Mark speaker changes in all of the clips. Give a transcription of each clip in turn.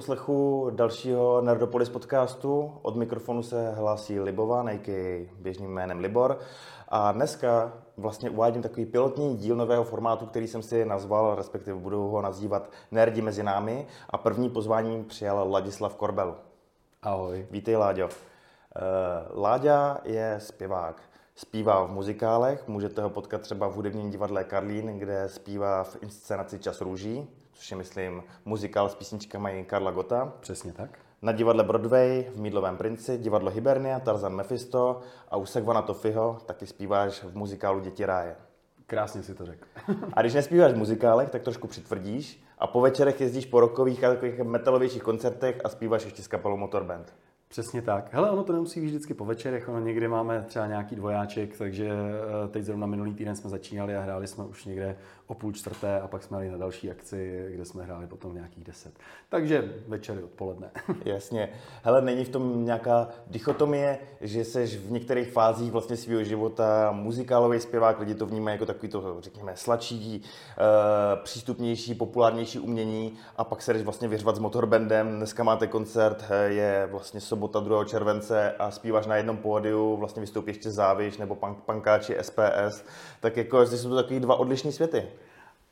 Speaker 1: Poslechu dalšího Nerdopolis podcastu. Od mikrofonu se hlásí Libova, nejky běžným jménem Libor. A dneska vlastně uvádím takový pilotní díl nového formátu, který jsem si nazval, respektive budu ho nazývat Nerdi mezi námi. A první pozvání přijal Ladislav Korbel.
Speaker 2: Ahoj.
Speaker 1: Vítej, Láďo. Eh, Láďa je zpěvák. Zpívá v muzikálech, můžete ho potkat třeba v hudebním divadle Karlín, kde zpívá v inscenaci Čas růží, což je, myslím, muzikál s písničkami Karla Gota.
Speaker 2: Přesně tak.
Speaker 1: Na divadle Broadway, v Mídlovém princi, divadlo Hibernia, Tarzan Mephisto a u Segvana Tofiho taky zpíváš v muzikálu Děti ráje.
Speaker 2: Krásně si to řekl.
Speaker 1: a když nespíváš v muzikálech, tak trošku přitvrdíš a po večerech jezdíš po rokových a takových metalovějších koncertech a zpíváš ještě s kapelou Motorband.
Speaker 2: Přesně tak. Hele, ono to nemusí být vždycky po večerech, ono někdy máme třeba nějaký dvojáček, takže eh, teď zrovna minulý týden jsme začínali a hráli jsme už někde o půl čtvrté a pak jsme jeli na další akci, kde jsme hráli potom nějakých deset. Takže večery odpoledne.
Speaker 1: Jasně. Hele, není v tom nějaká dichotomie, že seš v některých fázích vlastně svého života muzikálový zpěvák, lidi to vnímají jako takový to, řekněme, sladší, eh, přístupnější, populárnější umění a pak se jdeš vlastně vyřvat s motorbandem. Dneska máte koncert, eh, je vlastně sobota 2. července a zpíváš na jednom pódiu, vlastně vystoupí ještě Záviš nebo pankáči SPS, tak jako jsou to takový dva odlišní světy.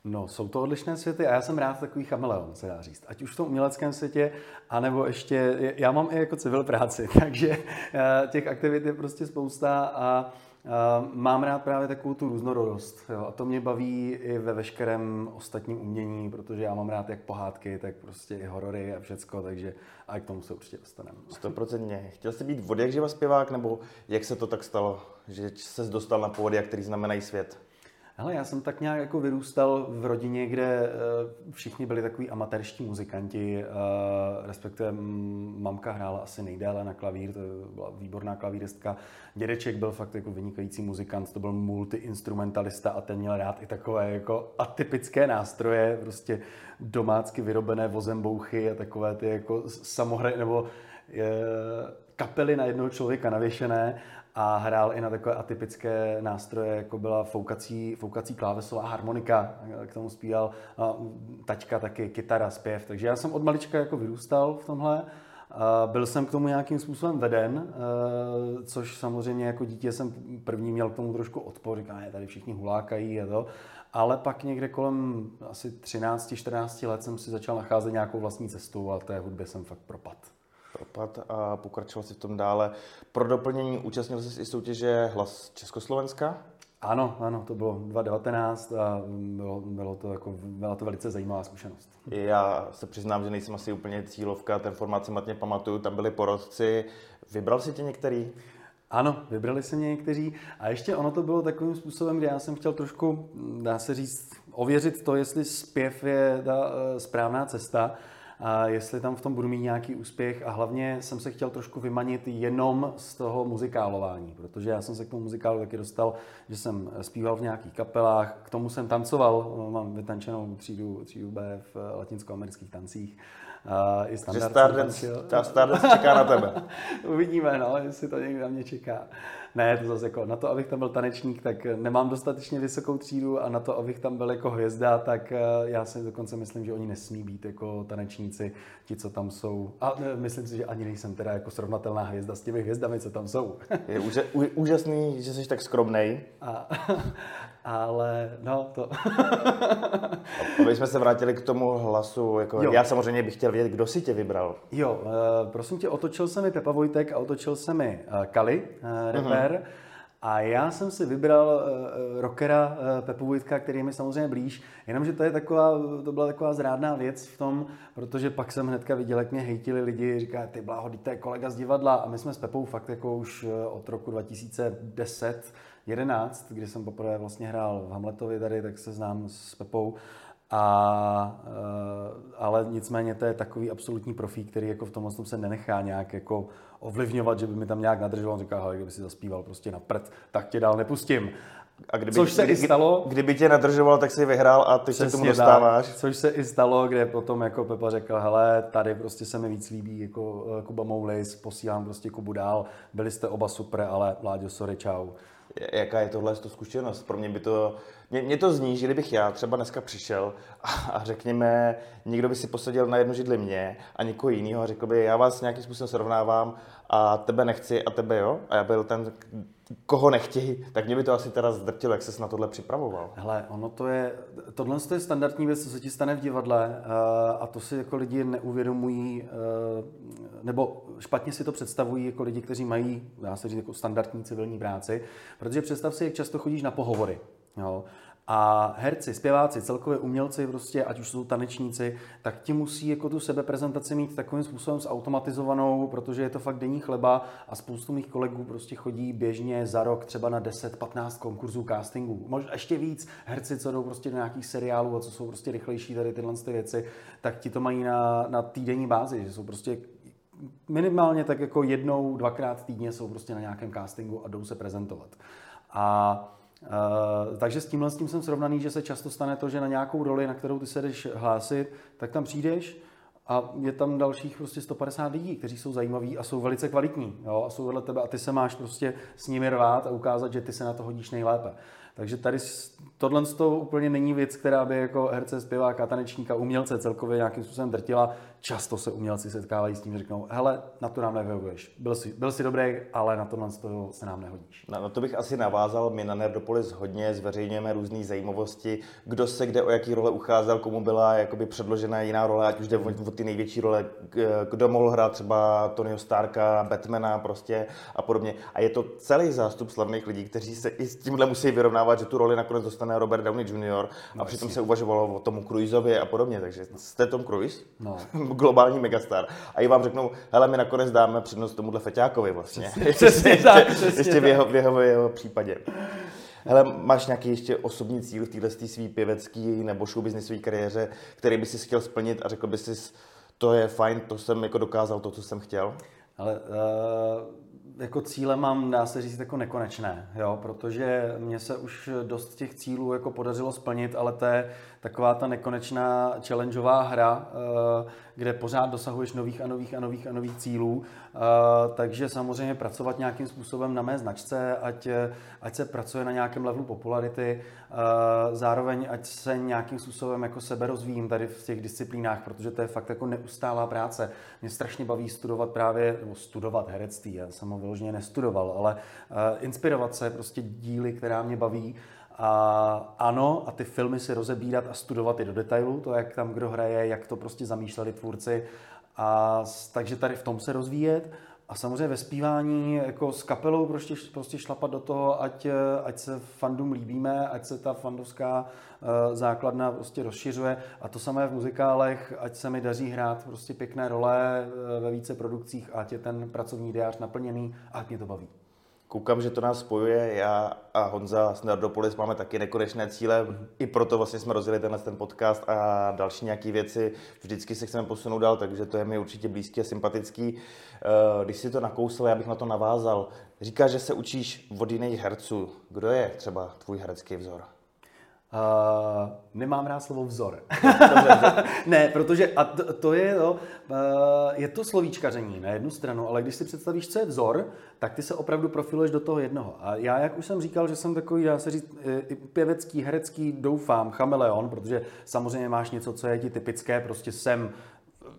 Speaker 2: No, jsou to odlišné světy a já jsem rád takový chameleon, se dá říct. Ať už v tom uměleckém světě, anebo ještě, já mám i jako civil práci, takže eh, těch aktivit je prostě spousta a mám rád právě takovou tu různorodost. Jo? A to mě baví i ve veškerém ostatním umění, protože já mám rád jak pohádky, tak prostě i horory a všecko, takže a k tomu se určitě dostaneme.
Speaker 1: Stoprocentně. Chtěl jsi být od jak zpěvák, nebo jak se to tak stalo, že se dostal na pódia, který znamenají svět?
Speaker 2: Hele, já jsem tak nějak jako vyrůstal v rodině, kde eh, všichni byli takový amatérští muzikanti, eh, respektive mamka hrála asi nejdéle na klavír, to byla výborná klavíristka. Dědeček byl fakt jako vynikající muzikant, to byl multiinstrumentalista a ten měl rád i takové jako atypické nástroje, prostě domácky vyrobené vozembouchy a takové ty jako samohry nebo eh, kapely na jednoho člověka navěšené a hrál i na takové atypické nástroje, jako byla foukací, foukací klávesová harmonika, k tomu zpíval taťka taky kytara, zpěv. Takže já jsem od malička jako vyrůstal v tomhle. Byl jsem k tomu nějakým způsobem veden, což samozřejmě jako dítě jsem první měl k tomu trošku odpor, říkám, tady všichni hulákají a to. Ale pak někde kolem asi 13-14 let jsem si začal nacházet nějakou vlastní cestu a té hudbě jsem fakt propad
Speaker 1: propad a pokračoval si v tom dále. Pro doplnění účastnil jsi i soutěže Hlas Československa?
Speaker 2: Ano, ano, to bylo 2019 a bylo, bylo to jako, byla to velice zajímavá zkušenost.
Speaker 1: Já se přiznám, že nejsem asi úplně cílovka, ten formát si matně pamatuju, tam byli porodci. Vybral si tě některý?
Speaker 2: Ano, vybrali se mě někteří. A ještě ono to bylo takovým způsobem, kde já jsem chtěl trošku, dá se říct, ověřit to, jestli zpěv je ta eh, správná cesta jestli tam v tom budu mít nějaký úspěch a hlavně jsem se chtěl trošku vymanit jenom z toho muzikálování, protože já jsem se k tomu muzikálu taky dostal, že jsem zpíval v nějakých kapelách, k tomu jsem tancoval, mám vytančenou třídu, třídu B v latinskoamerických tancích.
Speaker 1: Uh, i standard. Stardust, Stardust čeká na tebe.
Speaker 2: Uvidíme, no, jestli to někdy na mě čeká. Ne, to zase jako na to, abych tam byl tanečník, tak nemám dostatečně vysokou třídu a na to, abych tam byl jako hvězda, tak eh, já si dokonce myslím, že oni nesmí být jako tanečníci, ti, co tam jsou. A ne, myslím si, že ani nejsem teda jako srovnatelná hvězda s těmi hvězdami, co tam jsou.
Speaker 1: Je úžasný, že jsi tak skromnej. A,
Speaker 2: ale no to...
Speaker 1: Aby jsme se vrátili k tomu hlasu, jako já samozřejmě bych chtěl vědět, kdo si tě vybral.
Speaker 2: Jo, prosím tě, otočil se mi Pepa Vojtek a otočil se mi Kali, uh, Uh-huh. A já jsem si vybral uh, rockera uh, Pepu Vojtka, který je mi samozřejmě blíž, jenomže to, je taková, to byla taková zrádná věc v tom, protože pak jsem hnedka viděl, jak mě hejtili lidi, říká, ty bláho, to je kolega z divadla a my jsme s Pepou fakt jako už od roku 2010 11, kdy jsem poprvé vlastně hrál v Hamletovi tady, tak se znám s Pepou. A, ale nicméně to je takový absolutní profík, který jako v tom se nenechá nějak jako ovlivňovat, že by mi tam nějak nadržel. On říká, kdyby si zaspíval prostě na prd, tak tě dál nepustím.
Speaker 1: A kdyby, což se kdy, i stalo. Kdyby tě nadržoval, tak si vyhrál a ty se tomu dostáváš.
Speaker 2: Tak, což se i stalo, kde potom jako Pepa řekl, hele, tady prostě se mi víc líbí jako eh, Kuba Moulis, posílám prostě Kubu dál, byli jste oba super, ale Láďo, sorry, čau.
Speaker 1: Jaká je tohle to zkušenost. Pro mě by to, mě, mě to zní, že kdybych já třeba dneska přišel a, a řekněme, někdo by si posadil na jednu židli mě a někoho jiného a řekl by, já vás nějakým způsobem srovnávám a tebe nechci a tebe jo. A já byl ten, koho nechtějí, tak mě by to asi teda zdrtilo, jak ses na tohle připravoval.
Speaker 2: Hele, ono to je, tohle je standardní věc, co se ti stane v divadle eh, a to si jako lidi neuvědomují, eh, nebo špatně si to představují jako lidi, kteří mají, dá se říct, jako standardní civilní práci, protože představ si, jak často chodíš na pohovory. Jo? A herci, zpěváci, celkově umělci, prostě, ať už jsou tanečníci, tak ti musí jako tu sebeprezentaci mít takovým způsobem zautomatizovanou, protože je to fakt denní chleba a spoustu mých kolegů prostě chodí běžně za rok třeba na 10-15 konkurzů castingů. Možná ještě víc herci, co jdou prostě do nějakých seriálů a co jsou prostě rychlejší tady tyhle ty věci, tak ti to mají na, na týdenní bázi, že jsou prostě minimálně tak jako jednou, dvakrát týdně jsou prostě na nějakém castingu a jdou se prezentovat. A Uh, takže s tímhle s tím jsem srovnaný, že se často stane to, že na nějakou roli, na kterou ty se jdeš hlásit, tak tam přijdeš a je tam dalších prostě 150 lidí, kteří jsou zajímaví a jsou velice kvalitní. Jo? A jsou vedle tebe a ty se máš prostě s nimi rvát a ukázat, že ty se na to hodíš nejlépe. Takže tady tohle to úplně není věc, která by jako herce, zpěváka, tanečníka, umělce celkově nějakým způsobem drtila. Často se umělci setkávají s tím, že řeknou, hele, na to nám nevyhovuješ. Byl jsi, byl jsi dobrý, ale na tohle to se nám nehodíš.
Speaker 1: Na, na to bych asi navázal. My na Nerdopolis hodně zveřejňujeme různé zajímavosti, kdo se kde o jaký role ucházel, komu byla jakoby předložena jiná role, ať už jde o, o ty největší role, kdo mohl hrát třeba Tonyho Starka, Batmana prostě a podobně. A je to celý zástup slavných lidí, kteří se i s tímhle musí vyrovnávat, že tu roli nakonec dostane Robert Downey Jr. a no, přitom se uvažovalo o tomu Cruiseovi a podobně. Takže jste Tom Cruise, no. globální megastar. A i vám řeknou, hele, my nakonec dáme přednost tomuhle feťákovi vlastně. Přesně, přesně, ještě, tak, přesně ještě v jeho, v, jeho, v jeho případě. Hele, máš nějaký ještě osobní cíl v této svý pěvecký nebo showbiznisové kariéře, který by si chtěl splnit a řekl by si, to je fajn, to jsem jako dokázal to, co jsem chtěl?
Speaker 2: Ale uh jako cíle mám, dá se říct, jako nekonečné, jo, protože mě se už dost těch cílů jako podařilo splnit, ale to je taková ta nekonečná challengeová hra, eh, kde pořád dosahuješ nových a nových a nových a nových cílů. Eh, takže samozřejmě pracovat nějakým způsobem na mé značce, ať, ať se pracuje na nějakém levelu popularity, eh, zároveň ať se nějakým způsobem jako sebe rozvíjím tady v těch disciplínách, protože to je fakt jako neustálá práce. Mě strašně baví studovat právě, nebo studovat herectví, já jsem ho vyloženě nestudoval, ale inspirovat se prostě díly, která mě baví a ano, a ty filmy si rozebírat a studovat i do detailu, to, jak tam kdo hraje, jak to prostě zamýšleli tvůrci. A takže tady v tom se rozvíjet. A samozřejmě ve zpívání jako s kapelou prostě, prostě šlapat do toho, ať, ať se fandům líbíme, ať se ta fandovská uh, základna prostě rozšiřuje. A to samé v muzikálech, ať se mi daří hrát prostě pěkné role uh, ve více produkcích, ať je ten pracovní diář naplněný ať mě to baví.
Speaker 1: Koukám, že to nás spojuje. Já a Honza z Nerdopolis máme taky nekonečné cíle. I proto vlastně jsme rozjeli tenhle ten podcast a další nějaké věci. Vždycky se chceme posunout dál, takže to je mi určitě blízký a sympatický. Eh, když si to nakousl, já bych na to navázal. Říkáš, že se učíš od jiných herců. Kdo je třeba tvůj herecký vzor?
Speaker 2: Uh, nemám rád slovo vzor. ne, protože a to, to je, no, uh, je to slovíčkaření na jednu stranu, ale když si představíš, co je vzor, tak ty se opravdu profiluješ do toho jednoho. A já, jak už jsem říkal, že jsem takový, dá se říct, pěvecký, herecký, doufám, chameleon, protože samozřejmě máš něco, co je ti typické, prostě jsem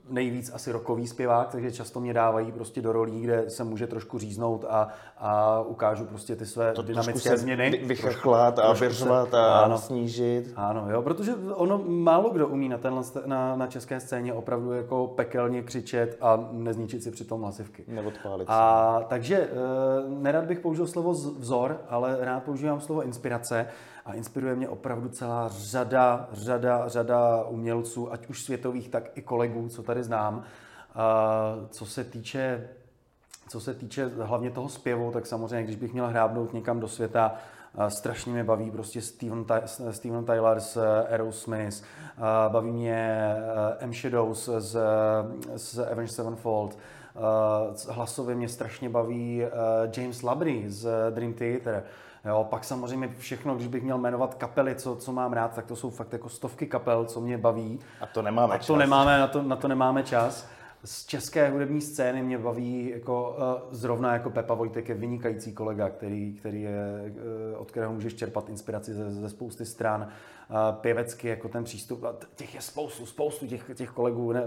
Speaker 2: nejvíc asi rokový zpěvák, takže často mě dávají prostě do rolí, kde se může trošku říznout a, a ukážu prostě ty své to dynamické změny.
Speaker 1: Vychrchlat a vyřvat a ano, snížit.
Speaker 2: Ano, jo, protože ono málo kdo umí na, tenhle, na, na české scéně opravdu jako pekelně křičet a nezničit si přitom hlasivky.
Speaker 1: Neodpálit
Speaker 2: a, takže e, nerad bych použil slovo vzor, ale rád používám slovo inspirace a inspiruje mě opravdu celá řada, řada, řada umělců, ať už světových, tak i kolegů, co tady znám. Co se týče co se týče hlavně toho zpěvu, tak samozřejmě, když bych měl hrábnout někam do světa, strašně mě baví prostě Steven, Steven Tyler z Aerosmith, baví mě M. Shadows z, z Avenged Sevenfold, hlasově mě strašně baví James Labrie z Dream Theater, Jo, pak samozřejmě všechno, když bych měl jmenovat kapely, co, co mám rád, tak to jsou fakt jako stovky kapel, co mě baví.
Speaker 1: A to nemáme
Speaker 2: A to čas. nemáme, na to, na to nemáme čas. Z české hudební scény mě baví jako, uh, zrovna jako Pepa Vojtek je vynikající kolega, který, který je, uh, od kterého můžeš čerpat inspiraci ze, ze spousty stran. Uh, pěvecky jako ten přístup, těch je spoustu, spoustu těch, těch kolegů. Ne,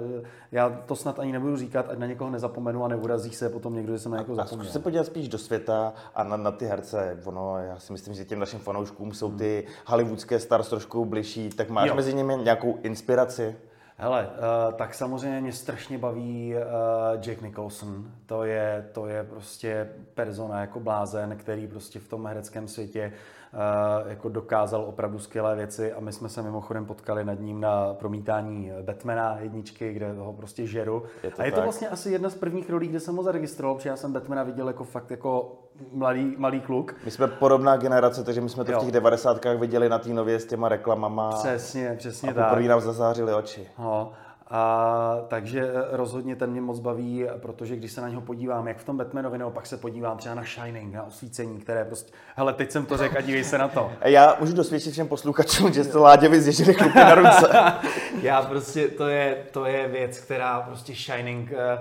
Speaker 2: já to snad ani nebudu říkat, ať na někoho nezapomenu a neurazí se potom někdo, že jsem na někoho zapomněl.
Speaker 1: Se podívat spíš do světa a na, na ty herce. Ono, já si myslím, že těm našim fanouškům jsou ty hollywoodské stars trošku bližší, tak máš jo. mezi nimi nějakou inspiraci?
Speaker 2: Hele, uh, tak samozřejmě mě strašně baví uh, Jack Nicholson. To je, to je prostě persona jako blázen, který prostě v tom hereckém světě uh, jako dokázal opravdu skvělé věci a my jsme se mimochodem potkali nad ním na promítání Batmana jedničky, kde ho prostě žeru. Je to a je tak. to vlastně asi jedna z prvních rolí, kde jsem ho zaregistroval, protože já jsem Batmana viděl jako fakt jako mladý, malý kluk.
Speaker 1: My jsme podobná generace, takže my jsme to jo. v těch devadesátkách viděli na té nově s těma reklamama.
Speaker 2: Přesně, přesně
Speaker 1: a tak. A nám zazářili oči.
Speaker 2: No. A, takže eh, rozhodně ten mě moc baví, protože když se na něho podívám, jak v tom Batmanovi, nebo pak se podívám třeba na Shining, na osvícení, které prostě, hele, teď jsem to řekl a dívej se na to.
Speaker 1: Já můžu dosvědčit všem posluchačům, že jste Láďovi zježili chlupy na ruce.
Speaker 2: Já prostě, to je, to je věc, která prostě Shining, eh,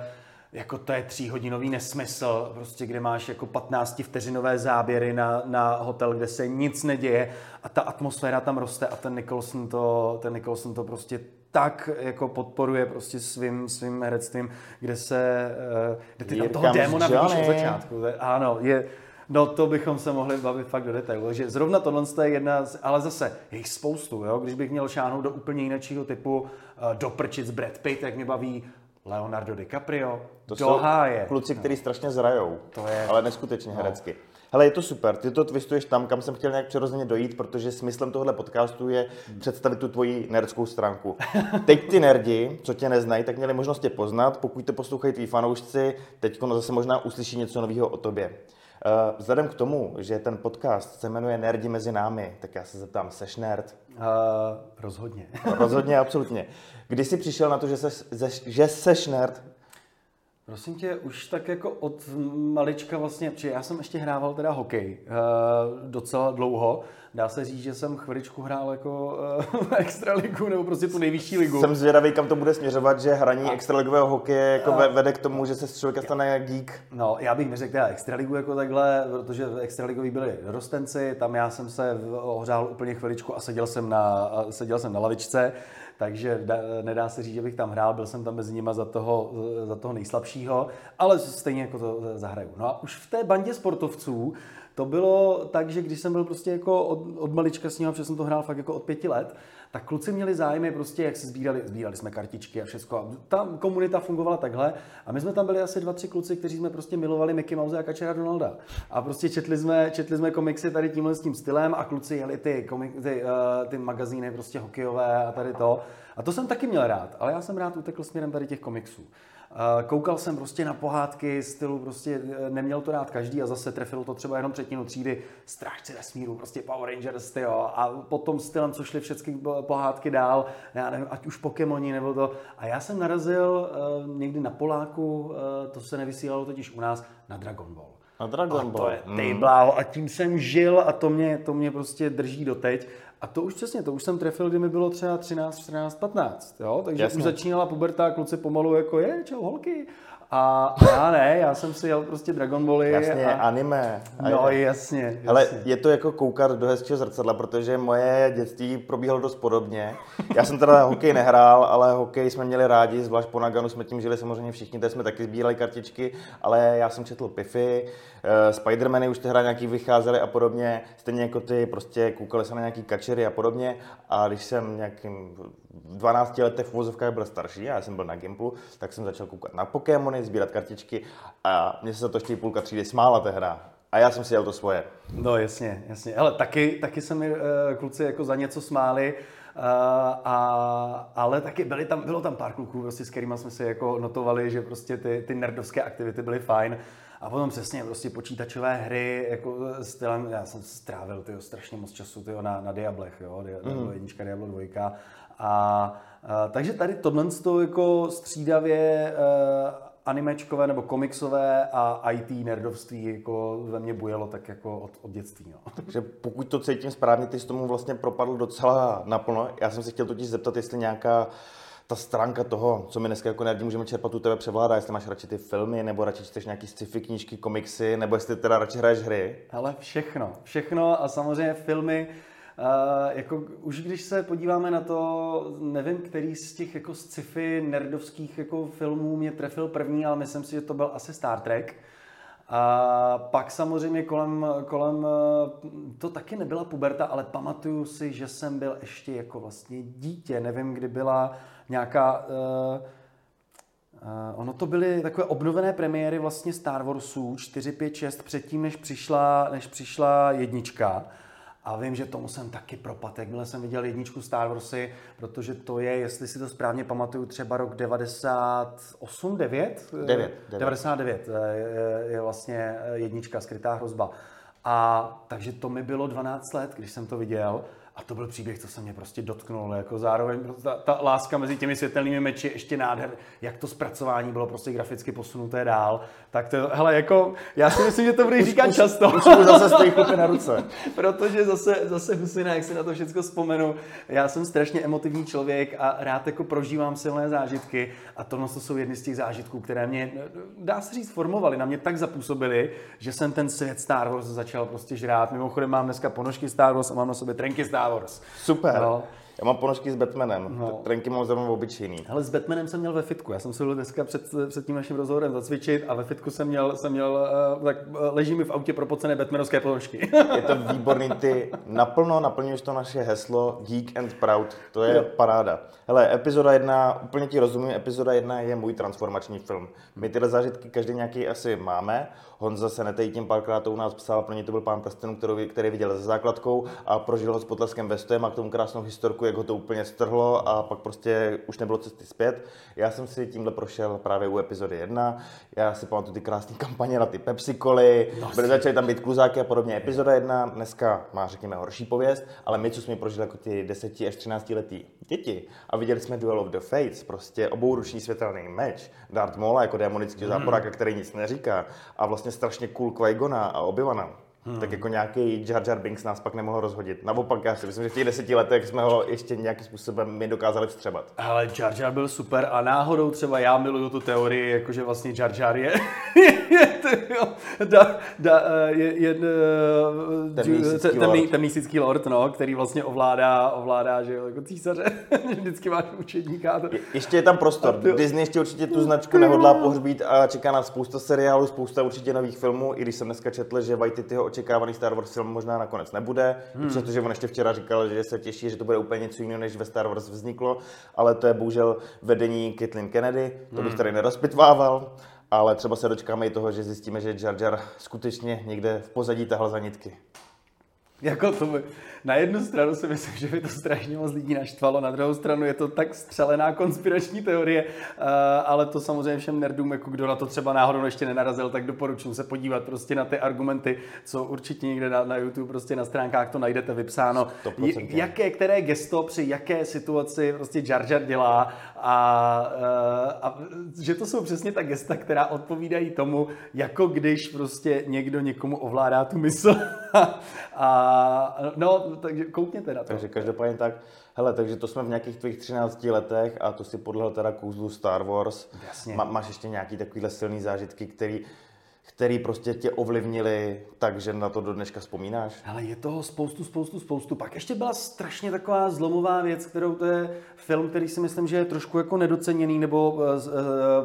Speaker 2: jako to je tříhodinový nesmysl, prostě kde máš jako 15 vteřinové záběry na, na hotel, kde se nic neděje a ta atmosféra tam roste a ten Nicholson to, ten Nicholson to prostě tak jako podporuje prostě svým, svým herectvím, kde se, eh, kde ty tam toho démona vidíš od začátku. Ano, je, No to bychom se mohli bavit fakt do detailu. že zrovna tohle je jedna, z, ale zase je jich spoustu. Jo? Když bych měl šáhnout do úplně jiného typu, uh, doprčit z Brad Pitt, jak mě baví Leonardo DiCaprio,
Speaker 1: to do jsou háje. kluci, kteří no. strašně zrajou, to je... ale neskutečně no. herecky. Hele, je to super, ty to twistuješ tam, kam jsem chtěl nějak přirozeně dojít, protože smyslem tohle podcastu je představit tu tvoji nerdskou stránku. Teď ty nerdi, co tě neznají, tak měli možnost tě poznat, pokud to poslouchají tví fanoušci, teď zase možná uslyší něco nového o tobě. Uh, vzhledem k tomu, že ten podcast se jmenuje Nerdi mezi námi, tak já se zeptám, seš nerd? Uh,
Speaker 2: rozhodně.
Speaker 1: rozhodně, absolutně. Kdy jsi přišel na to, že, seš, že seš nerd?
Speaker 2: Prosím tě, už tak jako od malička vlastně, protože já jsem ještě hrával teda hokej uh, docela dlouho. Dá se říct, že jsem chviličku hrál jako uh, extraligu nebo prostě tu nejvyšší ligu.
Speaker 1: Jsem zvědavý, kam to bude směřovat, že hraní a... extraligového hokeje jako uh, vede k tomu, že se z člověka stane geek.
Speaker 2: No, já bych neřekl teda extraligu jako takhle, protože extraligoví byli dorostenci, tam já jsem se ohřál úplně chviličku a seděl jsem na, seděl jsem na lavičce takže nedá se říct, že bych tam hrál, byl jsem tam mezi nimi za toho, za toho nejslabšího, ale stejně jako to zahraju. No a už v té bandě sportovců to bylo tak, že když jsem byl prostě jako od, od malička s ním, protože jsem to hrál fakt jako od pěti let, tak kluci měli zájmy prostě, jak se sbírali, sbírali jsme kartičky a všechno. A ta komunita fungovala takhle a my jsme tam byli asi dva, tři kluci, kteří jsme prostě milovali Mickey Mouse a Kačera Donalda. A prostě četli jsme, četli jsme komiksy tady tímhle s tím stylem a kluci jeli ty, komik, ty, uh, ty magazíny prostě hokejové a tady to. A to jsem taky měl rád, ale já jsem rád utekl směrem tady těch komiksů. Koukal jsem prostě na pohádky stylu, prostě e, neměl to rád každý a zase trefilo to třeba jenom třetinu třídy Strážci vesmíru, prostě Power Rangers, tyjo, a potom stylem, co šly všechny pohádky dál, já nevím, ať už Pokémoni nebo to. A já jsem narazil uh, někdy na Poláku, uh, to se nevysílalo totiž u nás, na Dragon Ball.
Speaker 1: Na Dragon
Speaker 2: a
Speaker 1: Ball.
Speaker 2: To je, ty bláho, a tím jsem žil a to mě, to mě prostě drží doteď. A to už přesně, to už jsem trefil, kdy mi bylo třeba 13, 14, 15, jo? takže Jasně. už začínala puberta, kluci pomalu jako je, čau holky. A já ne, já jsem si jel prostě Dragon Bally.
Speaker 1: Jasně, a... anime.
Speaker 2: A no je... jasně, jasně.
Speaker 1: Ale je to jako koukat do hezčího zrcadla, protože moje dětství probíhalo dost podobně. Já jsem teda hokej nehrál, ale hokej jsme měli rádi, zvlášť po Naganu jsme tím žili samozřejmě všichni, tady jsme taky sbírali kartičky, ale já jsem četl Piffy, uh, Spidermany už hra nějaký vycházely a podobně, stejně jako ty, prostě koukali se na nějaký kačery a podobně. A když jsem nějakým 12 letech v vozovkách byl starší, já jsem byl na Gimplu, tak jsem začal koukat na Pokémony, sbírat kartičky a mě se za to ještě půlka třídy smála hra. A já jsem si jel to svoje.
Speaker 2: No jasně, jasně. Ale taky, taky se mi uh, kluci jako za něco smáli, Uh, a, ale taky byli tam, bylo tam pár kluků, prostě, s kterými jsme si jako notovali, že prostě ty, ty nerdovské aktivity byly fajn. A potom přesně prostě počítačové hry, jako stylem, já jsem strávil tyjo, strašně moc času tyjo, na, na Diablech, jo, Diablo mm. 1, Diablo 2. A, a takže tady tohle jako střídavě uh, animečkové nebo komiksové a IT nerdovství jako ve mně bujelo tak jako od, od dětství. No.
Speaker 1: Takže pokud to cítím správně, ty jsi tomu vlastně propadl docela naplno. Já jsem se chtěl totiž zeptat, jestli nějaká ta stránka toho, co my dneska jako nerdi můžeme čerpat, u tebe převládá, jestli máš radši ty filmy, nebo radši čteš nějaký sci-fi knížky, komiksy, nebo jestli teda radši hraješ hry?
Speaker 2: Ale všechno, všechno a samozřejmě filmy, Uh, jako už když se podíváme na to, nevím, který z těch jako sci-fi nerdovských jako filmů mě trefil první, ale myslím si, že to byl asi Star Trek. A pak samozřejmě kolem, kolem, to taky nebyla puberta, ale pamatuju si, že jsem byl ještě jako vlastně dítě. Nevím, kdy byla nějaká... Uh, Uh, ono to byly takové obnovené premiéry vlastně Star Warsů 4, 5, 6 předtím, než přišla, než přišla jednička. A vím, že tomu jsem taky propad, jakmile jsem viděl jedničku Star Warsy, protože to je, jestli si to správně pamatuju, třeba rok 98, 9?
Speaker 1: 9. 9.
Speaker 2: 99 je, je vlastně jednička, skrytá hrozba. A takže to mi bylo 12 let, když jsem to viděl. A to byl příběh, co se mě prostě dotknul. Jako zároveň ta, ta láska mezi těmi světelnými meči ještě nádher, jak to zpracování bylo prostě graficky posunuté dál. Tak to, hele, jako, já si myslím, že to bude říkat už, často.
Speaker 1: Už, už zase stojí na ruce.
Speaker 2: Protože zase, zase Husina, jak si na to všechno vzpomenu, já jsem strašně emotivní člověk a rád jako prožívám silné zážitky a tohle to jsou jedny z těch zážitků, které mě, dá se říct, formovaly, na mě tak zapůsobily, že jsem ten svět Star Wars začal prostě žrát. Mimochodem mám dneska ponožky Star Wars a mám na sobě trenky Star Star Wars.
Speaker 1: Super. No. Já mám ponožky s Batmanem, no. trenky mám zrovna obyčejný.
Speaker 2: Ale s Batmanem jsem měl ve fitku. Já jsem si byl dneska před, před tím naším rozhovorem zacvičit a ve fitku jsem měl, jsem měl uh, tak uh, leží mi v autě propocené Batmanovské ponožky.
Speaker 1: je to výborný, ty naplno naplňuješ to naše heslo Geek and Proud. To je jo. paráda. Hele, epizoda jedna, úplně ti rozumím, epizoda jedna je můj transformační film. My tyhle zážitky každý nějaký asi máme. Honza se netejí tím párkrát to u nás psal, pro ně to byl pán prstenů, který, který viděl za základkou a prožil ho s potleskem ve a k tomu krásnou historku, jak ho to úplně strhlo a pak prostě už nebylo cesty zpět. Já jsem si tímhle prošel právě u epizody 1. Já si pamatuju ty krásné kampaně na ty Pepsi Coly, no, byly začaly tam být kluzáky a podobně. Epizoda 1 dneska má, řekněme, horší pověst, ale my, co jsme prožili jako ty 10 až 13 letý děti a viděli jsme Duel of the Fates, prostě obouruční světelný meč, Darth Maula jako démonický mm. záporáka, který nic neříká a vlastně strašně cool qui a Obi-Wana Hmm. Tak jako nějaký Jar Jar Binks nás pak nemohl rozhodit. Naopak, já si myslím, že v těch deseti letech jsme ho ještě nějakým způsobem my dokázali vstřebat.
Speaker 2: Ale Jar Jar byl super a náhodou třeba já miluju tu teorii, jakože vlastně Jar Jar je, da, da, je, je temný, temný sický lord, no, který vlastně ovládá, ovládá že jo, jako císaře. Vždycky máš učedníka. To...
Speaker 1: Je, ještě je tam prostor. Ty... Disney ještě určitě tu značku nehodlá pohřbít a čeká na spousta seriálů, spousta určitě nových filmů, i když jsem dneska četl, že Waititiho očekávaný Star Wars film možná nakonec nebude, hmm. protože on ještě včera říkal, že se těší, že to bude úplně něco jiného, než ve Star Wars vzniklo, ale to je bohužel vedení Kathleen Kennedy, to bych hmm. tady nerozpitvával, ale třeba se dočkáme i toho, že zjistíme, že Jar Jar skutečně někde v pozadí tahal za nitky.
Speaker 2: Jako to by, na jednu stranu si myslím, že by to strašně moc lidí naštvalo, na druhou stranu je to tak střelená konspirační teorie, uh, ale to samozřejmě všem nerdům, jako kdo na to třeba náhodou ještě nenarazil, tak doporučuji se podívat prostě na ty argumenty, co určitě někde na, na YouTube, prostě na stránkách to najdete vypsáno. Jaké, které gesto při jaké situaci prostě Jar Jar dělá a, uh, a že to jsou přesně ta gesta, která odpovídají tomu, jako když prostě někdo někomu ovládá tu mysl a no, takže koukněte na to.
Speaker 1: Takže každopádně tak, hele, takže to jsme v nějakých tvých 13 letech a to si podlehl teda kůzlu Star Wars.
Speaker 2: Jasně.
Speaker 1: Ma, máš ještě nějaký takovýhle silný zážitky, který který prostě tě ovlivnili tak, že na to do dneška vzpomínáš?
Speaker 2: Ale je toho spoustu, spoustu, spoustu. Pak ještě byla strašně taková zlomová věc, kterou to je film, který si myslím, že je trošku jako nedoceněný, nebo uh,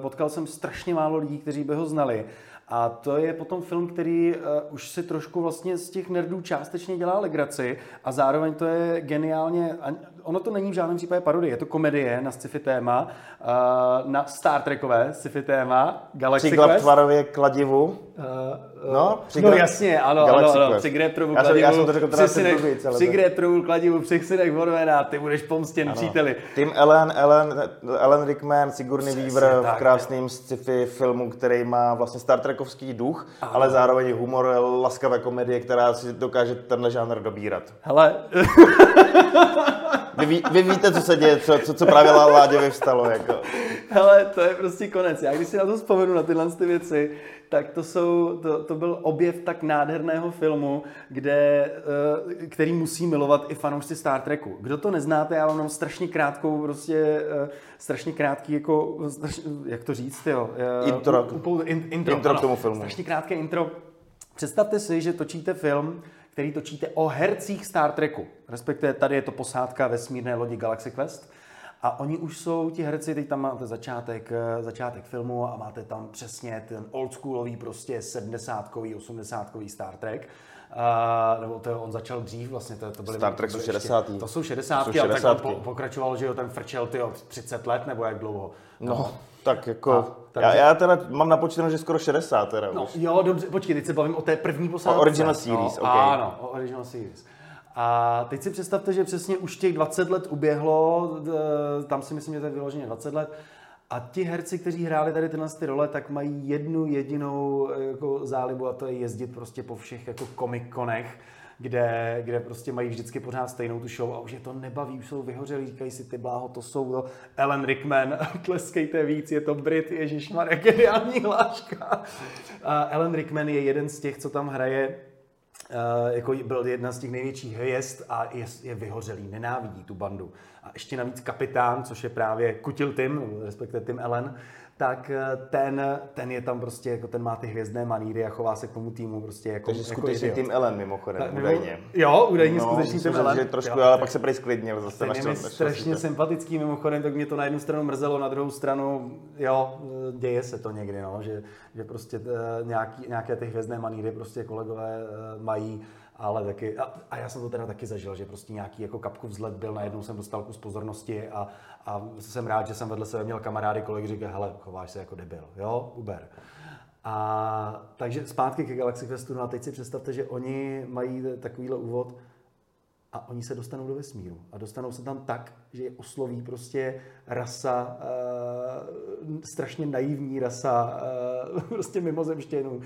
Speaker 2: potkal jsem strašně málo lidí, kteří by ho znali. A to je potom film, který uh, už si trošku vlastně z těch nerdů částečně dělá legraci a zároveň to je geniálně, ono to není v žádném případě parodie, je to komedie na sci-fi téma, uh, na Star Trekové sci-fi téma, Galaxy
Speaker 1: Příklad Quest. tvarově kladivu. Uh,
Speaker 2: uh, no, příklad, no jasně, ano, Galaxy ano, ano, při Gretrovu kladivu, já jsem to řekl Gretrovu kladivu, synech Vorvena, ty budeš pomstěn, ano. příteli.
Speaker 1: Tim Ellen, Ellen, Ellen Rickman, Sigourney Weaver v krásným sci-fi filmu, který má vlastně Star Trekovský duch, ano. ale zároveň humor, laskavé komedie, která si dokáže tenhle žánr dobírat.
Speaker 2: Hele.
Speaker 1: Vy, ví, vy víte, co se děje, co, co, co právě Ládě vyvstalo. Jako.
Speaker 2: Hele, to je prostě konec. Já když si na to vzpomenu, na tyhle ty věci, tak to, jsou, to, to byl objev tak nádherného filmu, kde, eh, který musí milovat i fanoušci Star Treku. Kdo to neznáte, já vám mám strašně krátkou, prostě eh, strašně krátký, jako, jak to říct, jo?
Speaker 1: Eh, intro.
Speaker 2: Upou, in, intro,
Speaker 1: intro k tomu filmu.
Speaker 2: Strašně krátké intro. Představte si, že točíte film, který točíte o hercích Star Treku. Respektive tady je to posádka vesmírné lodi Galaxy Quest. A oni už jsou ti herci, teď tam máte začátek, eh, začátek filmu a máte tam přesně ten oldschoolový prostě 70-kový, 80-kový Star Trek. Uh, nebo to on začal dřív, vlastně to, to byly...
Speaker 1: Star Trek jsou 60.
Speaker 2: To jsou 60. To jsou 60. ale tak po, pokračoval, že jo, ten frčel ty 30 let, nebo jak dlouho.
Speaker 1: No, no tak jako... A, takže... já, já teda mám napočteno, že skoro 60 teda
Speaker 2: no,
Speaker 1: už.
Speaker 2: Jo, dobře, počkej, teď se bavím o té první posádce.
Speaker 1: O original series,
Speaker 2: no, okay. Ano, o original series. A teď si představte, že přesně už těch 20 let uběhlo, tam si myslím, že to je vyloženě 20 let, a ti herci, kteří hráli tady tyhle ty role, tak mají jednu jedinou jako zálibu a to je jezdit prostě po všech jako komikonech, kde, kde prostě mají vždycky pořád stejnou tu show a už je to nebaví, už jsou vyhořelí, říkají si ty bláho, to jsou to Ellen Rickman, tleskejte víc, je to Brit, ježišmarja, geniální hláška. Ellen Rickman je jeden z těch, co tam hraje Uh, jako byl jedna z těch největších hvězd a je, je vyhořelý, nenávidí tu bandu. A ještě navíc kapitán, což je právě Kutil Tim, respektive Tim Ellen, tak eh, ten, ten je tam prostě, jako ten má ty hvězdné maníry a chová se k tomu týmu prostě jako
Speaker 1: Takže
Speaker 2: jako
Speaker 1: skutečně Tim Ellen mimochodem, tak, údajně.
Speaker 2: Jo, údajně no, skutečně Tim Ellen.
Speaker 1: Že trošku, jo, ale pak se prý sklidnil zase.
Speaker 2: Ten je strašně sympatický mimochodem, tak mě to na jednu stranu mrzelo, na druhou stranu, jo, děje se to někdy, no, že, že prostě eh, nějaký, nějaké ty hvězdné maníry prostě kolegové eh, mají ale taky, a, a, já jsem to teda taky zažil, že prostě nějaký jako kapku vzlet byl, najednou jsem dostal kus pozornosti a, a jsem rád, že jsem vedle sebe měl kamarády, kolegy, říkají, hele, chováš se jako debil, jo, Uber. A takže zpátky ke Galaxy Questu, no a teď si představte, že oni mají takovýhle úvod a oni se dostanou do vesmíru. A dostanou se tam tak, že je osloví prostě rasa, uh, strašně naivní rasa, uh, prostě mimozemštěnů,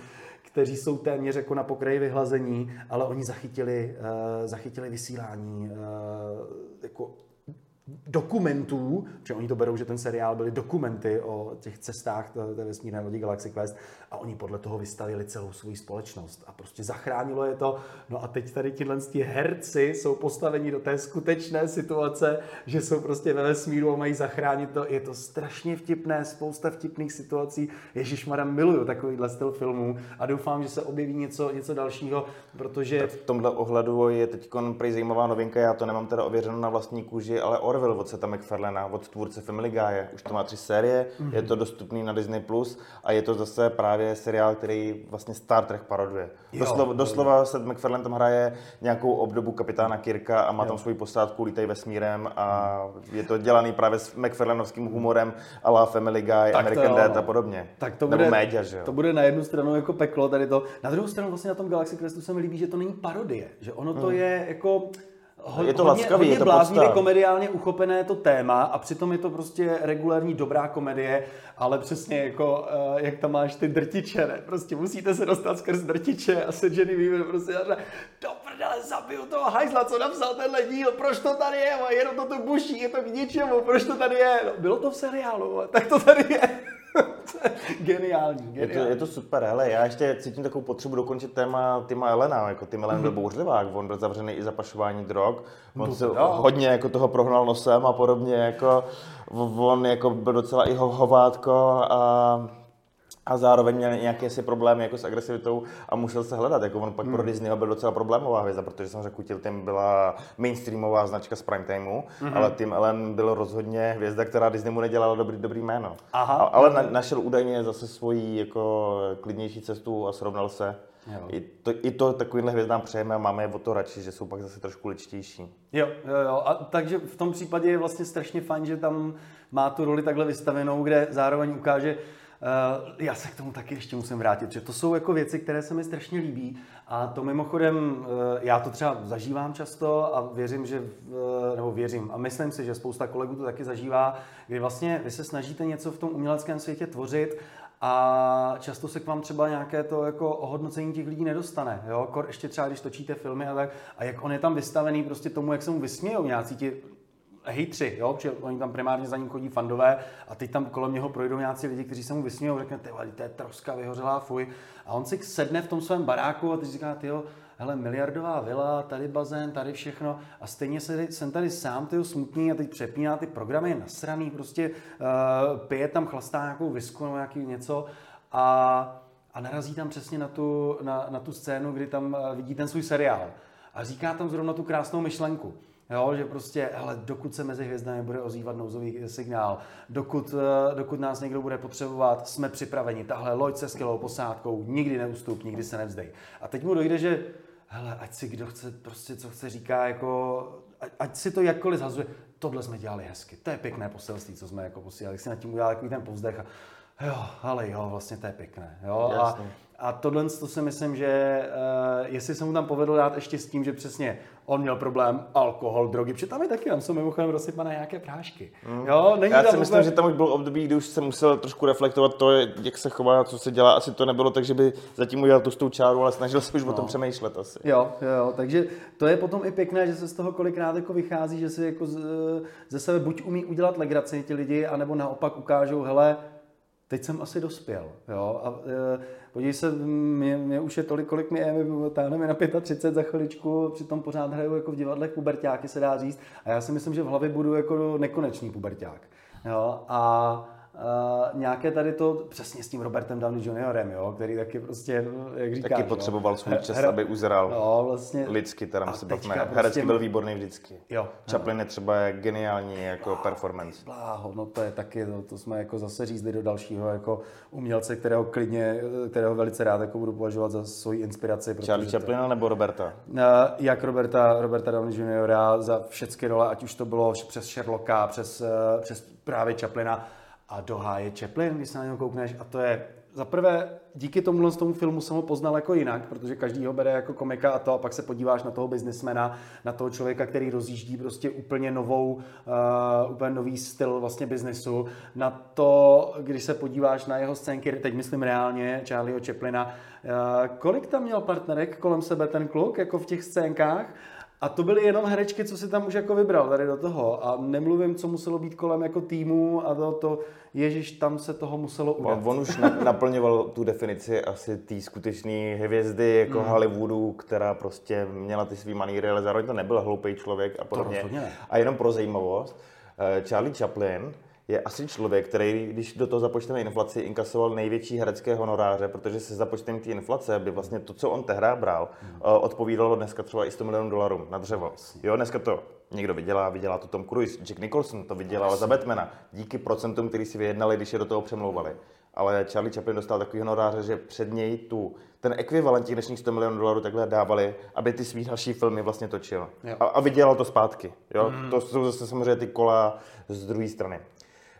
Speaker 2: kteří jsou téměř jako na pokraji vyhlazení, ale oni zachytili, uh, zachytili vysílání uh, jako dokumentů, že oni to berou, že ten seriál byly dokumenty o těch cestách té, vesmírné lodi Galaxy Quest a oni podle toho vystavili celou svou společnost a prostě zachránilo je to. No a teď tady tihle herci jsou postaveni do té skutečné situace, že jsou prostě ve vesmíru a mají zachránit to. Je to strašně vtipné, spousta vtipných situací. Ježíš Madam, miluju takovýhle styl filmů a doufám, že se objeví něco, něco dalšího, protože...
Speaker 1: V tomhle ohledu je teď zajímavá novinka, já to nemám teda ověřeno na vlastní kůži, ale Orville od Seta MacFarlana, od tvůrce Family Guy. Už to má tři série, mm-hmm. je to dostupný na Disney+, Plus a je to zase právě seriál, který vlastně Star Trek paroduje. Jo, doslova, doslova Seth MacFarlane tam hraje nějakou obdobu kapitána Kirka a má jo. tam svoji posádku, lítají vesmírem a je to dělaný právě s MacFarlaneovským humorem a la Family Guy, tak American Dad a podobně.
Speaker 2: Tak to bude, média, že jo? to bude na jednu stranu jako peklo tady to. Na druhou stranu vlastně na tom Galaxy Questu se mi líbí, že to není parodie, že ono to mm. je jako
Speaker 1: Ho, je to hodně, laskavý, hodně
Speaker 2: je to bláznivě komediálně uchopené to téma a přitom je to prostě regulární dobrá komedie, ale přesně jako, uh, jak tam máš ty drtiče, ne? Prostě musíte se dostat skrz drtiče a se Jenny Weaver prostě a do prdele, zabiju toho hajzla, co napsal tenhle díl, proč to tady je, jenom to tu buší, je to k ničemu, proč to tady je? No, bylo to v seriálu, tak to tady je. Geniální, geniální.
Speaker 1: Je to, je to super, hele, já ještě cítím takovou potřebu dokončit téma Tima Elena, jako Tim Elen byl bouřlivák, on byl zavřený i za pašování drog, on no, se hodně jako toho prohnal nosem a podobně, jako on jako byl docela i hovátko a a zároveň měl nějaké si problémy jako s agresivitou a musel se hledat. Jako on pak hmm. pro Disneyho byl docela problémová hvězda, protože jsem řekl, Tim byla mainstreamová značka z prime timeu, hmm. ale Tim Ellen byl rozhodně hvězda, která Disney mu nedělala dobrý, dobrý jméno. Aha. A, ale na, našel údajně zase svoji jako klidnější cestu a srovnal se. I to, I to takovýhle hvězdám přejeme a máme je o to radši, že jsou pak zase trošku ličtější.
Speaker 2: Jo, jo, jo. A takže v tom případě je vlastně strašně fajn, že tam má tu roli takhle vystavenou, kde zároveň ukáže, já se k tomu taky ještě musím vrátit, že to jsou jako věci, které se mi strašně líbí a to mimochodem, uh, já to třeba zažívám často a věřím, že, uh, nebo věřím a myslím si, že spousta kolegů to taky zažívá, kdy vlastně vy se snažíte něco v tom uměleckém světě tvořit a často se k vám třeba nějaké to jako ohodnocení těch lidí nedostane. Jo? Kor ještě třeba, když točíte filmy a tak, a jak on je tam vystavený prostě tomu, jak se mu vysmějou nějací ti hejtři, jo, protože oni tam primárně za ním chodí fandové a teď tam kolem něho projdou nějací lidi, kteří se mu vysmějou, řekne, ty to je troska vyhořelá, fuj. A on si sedne v tom svém baráku a teď říká, ty hele, miliardová vila, tady bazén, tady všechno a stejně se, jsem tady sám, tyjo, smutný a teď přepíná ty programy, nasraný, prostě uh, pije tam, chlastá nějakou visku nebo nějaký něco a, a narazí tam přesně na tu, na, na tu scénu, kdy tam uh, vidí ten svůj seriál a říká tam zrovna tu krásnou myšlenku. Jo, že prostě, ale dokud se mezi hvězdami bude ozývat nouzový signál, dokud, eh, dokud nás někdo bude potřebovat, jsme připraveni. Tahle loď se skvělou posádkou, nikdy neustup, nikdy se nevzdej. A teď mu dojde, že hele, ať si kdo chce, prostě co chce říká, jako, ať, si to jakkoliv zhazuje, tohle jsme dělali hezky, to je pěkné poselství, co jsme jako posílali, si nad tím udělali takový ten povzdech a jo, ale jo, vlastně to je pěkné, jo, a, a tohle to si myslím, že uh, jestli se mu tam povedlo dát ještě s tím, že přesně on měl problém alkohol, drogy, protože tam je taky, tam jsou mimochodem rozsypané nějaké prášky. Mm. Jo,
Speaker 1: není Já si myslím, vůbec... že tam už byl období, kdy už se musel trošku reflektovat to, jak se chová, co se dělá. Asi to nebylo tak, že by zatím udělal tu čáru, ale snažil se už no. o tom no. přemýšlet asi.
Speaker 2: Jo, jo, takže to je potom i pěkné, že se z toho kolikrát jako vychází, že si jako z, ze sebe buď umí udělat legraci ti lidi, anebo naopak ukážou, hele, teď jsem asi dospěl. Jo? A, e, podívej se, mě, mě, už je tolik, kolik mi je, mi táhne mi na 35 za chviličku, přitom pořád hraju jako v divadlech pubertáky, se dá říct. A já si myslím, že v hlavě budu jako nekonečný puberták. Jo? A Uh, nějaké tady to přesně s tím Robertem Downey Juniorem, jo, který taky prostě, jak říkáš,
Speaker 1: Taky potřeboval svůj čas, hra, aby uzral no, vlastně, lidsky, teda se bavíme. Prostě, Herecky byl výborný vždycky. Jo, Chaplin je třeba geniální jako bláho, performance.
Speaker 2: Bláho, no to je taky, to, to jsme jako zase řízli do dalšího jako umělce, kterého klidně, kterého velice rád jako budu považovat za svoji inspiraci.
Speaker 1: Charlie Chaplina nebo Roberta?
Speaker 2: Uh, jak Roberta, Roberta Downey Juniora za všechny role, ať už to bylo přes Sherlocka, přes, uh, přes právě Chaplina, a do háje Chaplin, když se na něho koukneš, a to je za prvé, díky tomu tomu filmu jsem ho poznal jako jinak, protože každý ho bere jako komika a to, a pak se podíváš na toho biznismena, na toho člověka, který rozjíždí prostě úplně novou, uh, úplně nový styl vlastně biznesu, na to, když se podíváš na jeho scénky, teď myslím reálně, Charlieho Chaplina, uh, kolik tam měl partnerek kolem sebe ten kluk, jako v těch scénkách, a to byly jenom herečky, co si tam už jako vybral tady do toho. A nemluvím, co muselo být kolem jako týmu a to, to Ježíš, tam se toho muselo udělat.
Speaker 1: On už naplňoval tu definici asi té skutečné hvězdy jako mm. Hollywoodu, která prostě měla ty svý maníry, ale zároveň to nebyl hloupý člověk a podobně. A jenom pro zajímavost, eh, Charlie Chaplin je asi člověk, který, když do toho započteme inflaci, inkasoval největší herecké honoráře, protože se započtem té inflace by vlastně to, co on tehdy bral, hmm. odpovídalo dneska třeba i 100 milionů dolarů na dřevo. Jo, dneska to někdo vydělá, vydělá to Tom Cruise, Jack Nicholson to vydělal za Batmana, díky procentům, který si vyjednali, když je do toho přemlouvali. Ale Charlie Chaplin dostal takový honoráře, že před něj tu, ten ekvivalent těch dnešních 100 milionů dolarů takhle dávali, aby ty svý další filmy vlastně točil. A, a vydělal to zpátky. Jo? Mm. To jsou zase samozřejmě ty kola z druhé strany.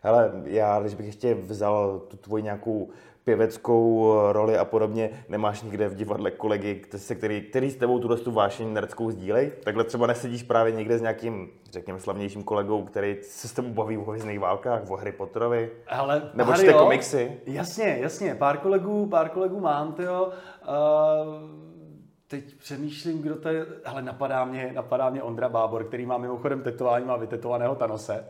Speaker 1: Hele, já, když bych ještě vzal tu tvoji nějakou pěveckou roli a podobně, nemáš nikde v divadle kolegy, se který, který s tebou tuhle tu vášeň nerdskou sdílej? Takhle třeba nesedíš právě někde s nějakým, řekněme, slavnějším kolegou, který se s tebou baví o hvězdných válkách, o Harry Potterovi?
Speaker 2: Ale,
Speaker 1: Nebo čte komiksy?
Speaker 2: Jasně, jasně, pár kolegů, pár kolegů mám, tyjo. Uh teď přemýšlím, kdo tady, ale napadá mě, napadá mě Ondra Bábor, který má mimochodem tetování, má vytetovaného Tanose.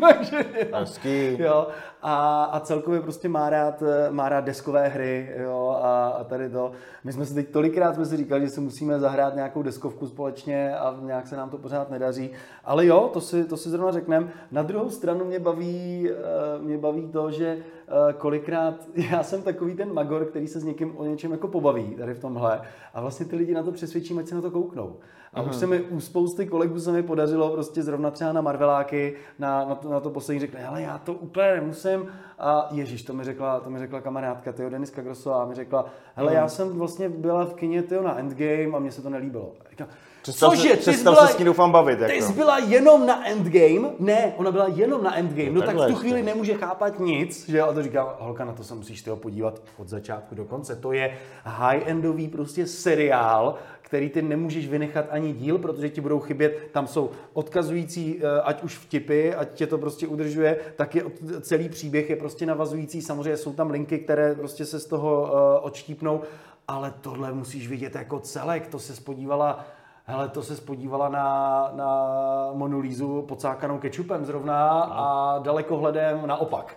Speaker 2: Takže, jo, a, a celkově prostě má rád, má rád deskové hry, jo, a, a tady to. My jsme si teď tolikrát jsme si říkali, že si musíme zahrát nějakou deskovku společně a nějak se nám to pořád nedaří. Ale jo, to si, to si zrovna řekneme. Na druhou stranu mě baví, eh, mě baví to, že kolikrát já jsem takový ten magor, který se s někým o něčem jako pobaví tady v tomhle a vlastně ty lidi na to přesvědčím, ať se na to kouknou. A už se mi u spousty kolegů se mi podařilo prostě zrovna třeba na Marveláky, na, na, to, na to poslední řekli, ale já to úplně nemusím. A Ježíš, to mi řekla, to mi řekla kamarádka, tyjo, Deniska Grosová, mi řekla, hele, já jsem vlastně byla v kině tyjo, na Endgame a mně se to nelíbilo.
Speaker 1: Představ Cože, ty byla, s ní doufám bavit.
Speaker 2: Ty jako. jsi byla jenom na Endgame? Ne, ona byla jenom na Endgame. No, no tak v tu chvíli nemůže chápat nic, že A to říkám, holka, na to se musíš toho podívat od začátku do konce. To je high-endový prostě seriál, který ty nemůžeš vynechat ani díl, protože ti budou chybět, tam jsou odkazující, eh, ať už vtipy, ať tě to prostě udržuje, tak je celý příběh je prostě navazující, samozřejmě jsou tam linky, které prostě se z toho uh, odštípnou, ale tohle musíš vidět jako celek, to se spodívala Hele, to se spodívala na, na Monulízu pocákanou kečupem zrovna a dalekohledem naopak.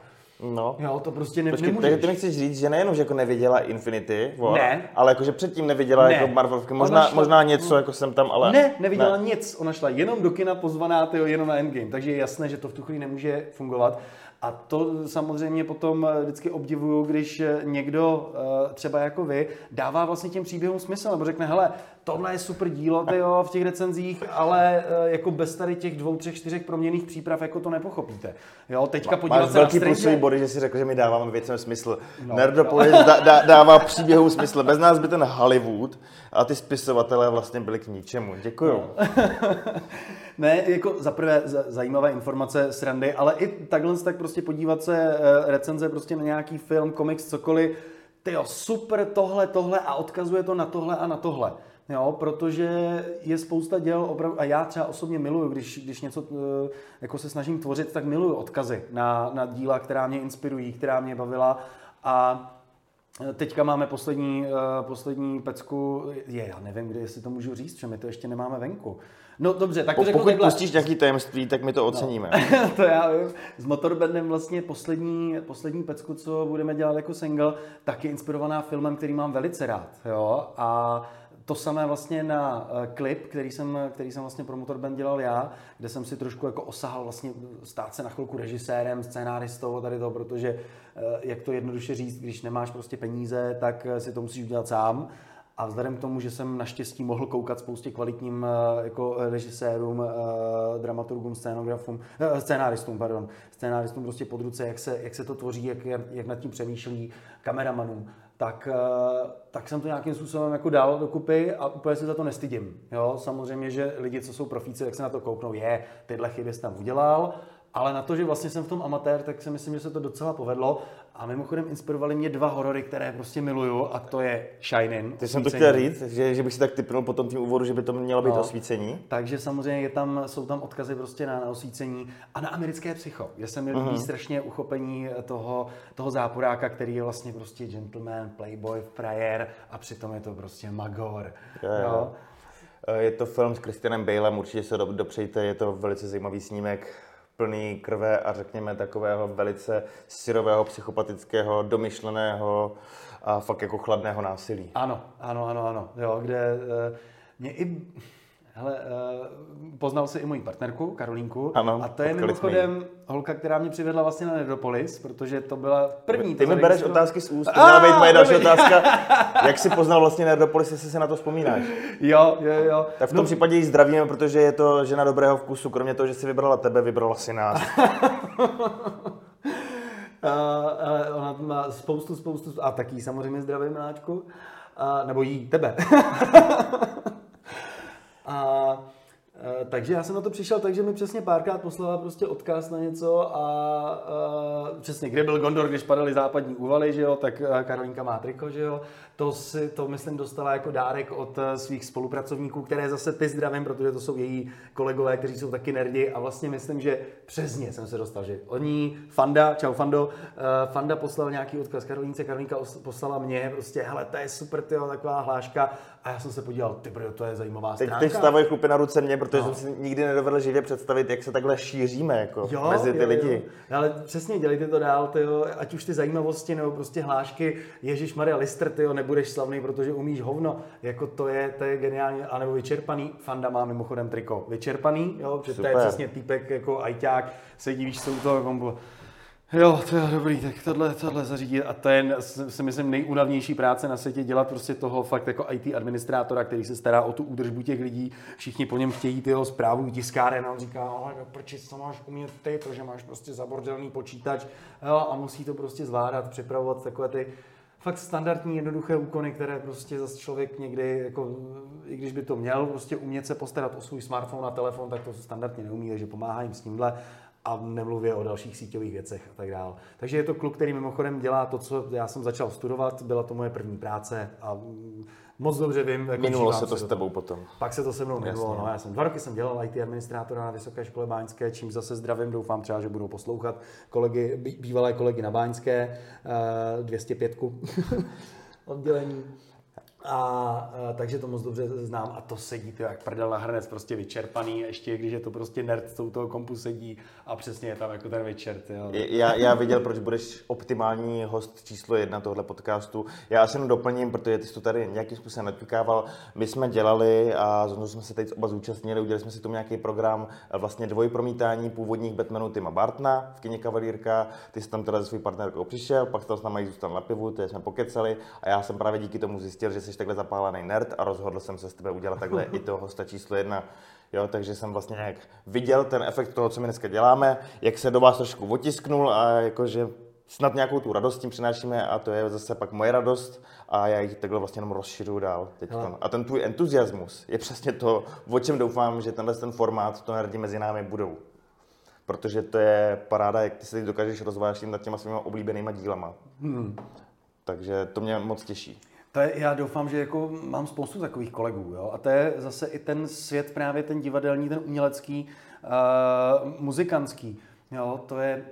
Speaker 1: No.
Speaker 2: Jo, to prostě ne,
Speaker 1: Počkej,
Speaker 2: nemůžeš.
Speaker 1: takže ty mi chceš říct, že nejenom, že jako neviděla Infinity War,
Speaker 2: Ne.
Speaker 1: ale jako, že předtím neviděla
Speaker 2: Ne.
Speaker 1: jako Marvelovky,
Speaker 2: Ona
Speaker 1: možná,
Speaker 2: šla-
Speaker 1: možná něco jako jsem tam, ale...
Speaker 2: Ne, neviděla ne. nic. Ona šla jenom do kina pozvaná, tyjo, jenom na Endgame. Takže je jasné, že to v tu chvíli nemůže fungovat. A to samozřejmě potom eh, vždycky obdivuju, když eh, někdo, eh, třeba jako vy, dává vlastně těm příběhům smysl, nebo řekne, hele, tohle je super dílo tyjo, v těch recenzích, ale eh, jako bez tady těch dvou, třech, čtyřech proměných příprav jako to nepochopíte. Jo, teďka podívat
Speaker 1: Máš
Speaker 2: se na
Speaker 1: velký
Speaker 2: Stranger-
Speaker 1: plusový body, že si řekl, že my dáváme věcem smysl.
Speaker 2: No.
Speaker 1: No, Nerdopolis dá, dá, dává příběhům smysl. Bez nás by ten Hollywood a ty spisovatelé vlastně byli k ničemu. Děkuju. No.
Speaker 2: Ne, jako za prvé zajímavé informace, srandy, ale i takhle tak prostě podívat se eh, recenze prostě na nějaký film, komiks, cokoliv, tyjo, super tohle, tohle a odkazuje to na tohle a na tohle. Jo, protože je spousta děl opravdu, a já třeba osobně miluju, když, když něco eh, jako se snažím tvořit, tak miluju odkazy na, na díla, která mě inspirují, která mě bavila a Teďka máme poslední, uh, poslední pecku, je, já nevím, kde, jestli to můžu říct, že my to ještě nemáme venku. No dobře, tak to
Speaker 1: Po,
Speaker 2: řeknu
Speaker 1: pokud
Speaker 2: takhle.
Speaker 1: pustíš nějaký tajemství, tak my to oceníme.
Speaker 2: to já vím. S Motorbandem vlastně poslední, poslední pecku, co budeme dělat jako single, tak je inspirovaná filmem, který mám velice rád. Jo? A to samé vlastně na eh, klip, který jsem, který jsem vlastně pro Motorband dělal já, kde jsem si trošku jako osahal vlastně stát se na chvilku režisérem, scénáristou tady to, protože eh, jak to jednoduše říct, když nemáš prostě peníze, tak eh, si to musíš udělat sám. A vzhledem k tomu, že jsem naštěstí mohl koukat spoustě kvalitním jako režisérům, dramaturgům, scénografům, scénáristům, pardon, scénáristům prostě pod ruce, jak se, jak se to tvoří, jak, jak nad tím přemýšlí kameramanům, tak, eh, tak jsem to nějakým způsobem jako dal dokupy a úplně se za to nestydím. Jo? Samozřejmě, že lidi, co jsou profíci, tak se na to kouknou, je, tyhle chyby jsi tam udělal, ale na to, že vlastně jsem v tom amatér, tak si myslím, že se to docela povedlo. A mimochodem inspirovali mě dva horory, které prostě miluju, a to je Shining.
Speaker 1: Ty jsem to chtěl říct, že, že bych si tak typnul po tom tím úvodu, že by to mělo být
Speaker 2: No.
Speaker 1: osvícení.
Speaker 2: Takže samozřejmě je tam, jsou tam odkazy prostě na, na osvícení a na americké psycho, kde se mi líbí
Speaker 1: Mhm.
Speaker 2: strašně uchopení toho, toho záporáka, který je vlastně prostě gentleman, playboy, frajer a přitom je to prostě magor.
Speaker 1: Jo, jo. Eh, Je to film s Christianem Balem, určitě se do- dopřejte, je to velice zajímavý snímek, plný krve a řekněme takového velice syrového, psychopatického, domyšleného a fakt jako chladného násilí.
Speaker 2: Ano, ano, ano, ano, jo, kde uh, mě i, hele, uh, poznal si i moji partnerku, Karolínku,
Speaker 1: Ano,
Speaker 2: a to je
Speaker 1: potkali jsme
Speaker 2: mimochodem holka, která mě přivedla vlastně na Nerdopolis, protože to byla první.
Speaker 1: Ty mi bereš otázky z úst, to měla být moje další otázka. Jak jsi poznal vlastně Nerdopolis, jestli se na to vzpomínáš?
Speaker 2: Jo, jo, jo.
Speaker 1: Tak v tom případě ji zdravíme, protože je to žena dobrého vkusu. Kromě toho, že si vybrala tebe, vybrala si nás.
Speaker 2: Ale ona má spoustu, spoustu, a taky samozřejmě zdravím Miláčku, a, nebo jí, tebe. a, e, takže já jsem na to přišel, takže mi přesně párkrát poslala prostě odkaz na něco a, a přesně, kde byl Gondor, když padaly západní úvaly, že jo, tak e, Karolínka má triko, že jo. To si, to myslím dostala jako dárek od e, svých spolupracovníků, které zase ty zdravím, protože to jsou její kolegové, kteří jsou taky nerdi a vlastně myslím, že přes ně jsem se dostal, že oni, Fanda, čau Fando, eh, Fanda poslal nějaký odkaz Karolínce, Karolínka os- poslala mě, prostě, hele, to je super, tyjo, taková hláška a já jsem se podíval, ty brdo, to je zajímavá
Speaker 1: Teď,
Speaker 2: stránka.
Speaker 1: teď vstávají chlupy na ruce mě, protože no. jsem si nikdy nedovedl živě představit, jak se takhle šíříme jako
Speaker 2: Jo,
Speaker 1: mezi ty
Speaker 2: jo,
Speaker 1: lidi.
Speaker 2: Jo. Ale přesně, dělejte to dál, tyjo, ať už ty zajímavosti nebo prostě hlášky, Ježíš Maria Lister, tyjo, nebudeš slavný, protože umíš hovno, jako to je, to je geniální, anebo vyčerpaný, Fanda má mimochodem triko, vyčerpaný, jo, protože to je přesně týpek jako ajťák, se divíš, jsou to kombo. Jo, to je dobrý, tak tohle, tohle zařídit a to je, si myslím, nejúnavnější práce na světě, dělat prostě toho fakt jako IT administrátora, který se stará o tu údržbu těch lidí, všichni po něm chtějí ty jeho zprávu tiskáren a on říká, ale no, proč co máš umět ty, to, že máš prostě zabordelný počítač. Jo, a musí to prostě zvládat, připravovat takové ty fakt standardní, jednoduché úkony, které prostě zase člověk někdy, jako, i když by to měl, prostě umět se postarat o svůj smartphone a telefon, tak to standardně neumí, takže pomáhá jim s tímhle a nemluvě o dalších síťových věcech a tak dále. Takže je to kluk, který mimochodem dělá to, co já jsem začal studovat, byla to moje první práce a moc dobře vím, jako
Speaker 1: Minulo se to s tebou potom.
Speaker 2: pak se to se mnou minulo. No, já jsem dva roky jsem dělal IT administrátora na Vysoké škole Báňské, čím zase zdravím, doufám třeba, že budou poslouchat kolegy, bývalé kolegy na Báňské, eh, 205 oddělení. A, a, takže to moc dobře znám a to sedí to jak prdel na hrnec, prostě vyčerpaný, ještě když je to prostě nerd, co u toho kompu sedí a přesně je tam jako ten večer.
Speaker 1: Já, já viděl, proč budeš optimální host číslo jedna tohle podcastu. Já se jenom doplním, protože ty jsi to tady nějakým způsobem naťukával. My jsme dělali a znovu jsme se teď oba zúčastnili, udělali jsme si tomu nějaký program vlastně dvojpromítání původních Batmanů Tima Bartna v kině Kavalírka. Ty jsi tam teda se svou partnerkou přišel, pak tam s námi zůstal na pivu, ty jsme pokecali a já jsem právě díky tomu zjistil, že jsi takhle zapálený nerd a rozhodl jsem se s tebe udělat takhle i toho hosta číslo jedna. Jo, takže jsem vlastně nějak viděl ten efekt toho, co my dneska děláme, jak se do vás trošku otisknul a jakože snad nějakou tu radost tím přinášíme a to je zase pak moje radost a já ji takhle vlastně jenom rozšiřuju dál teď. A ten tvůj entuziasmus je přesně to, o čem doufám, že tenhle ten formát, to nerdi mezi námi budou. Protože to je paráda, jak ty se teď dokážeš rozvážit nad těma svými oblíbenýma dílama. Hmm. Takže to mě moc těší.
Speaker 2: To je, já doufám, že jako mám spoustu takových kolegů. Jo? A to je zase i ten svět, právě ten divadelní, ten umělecký, uh, muzikantský. Jo? To je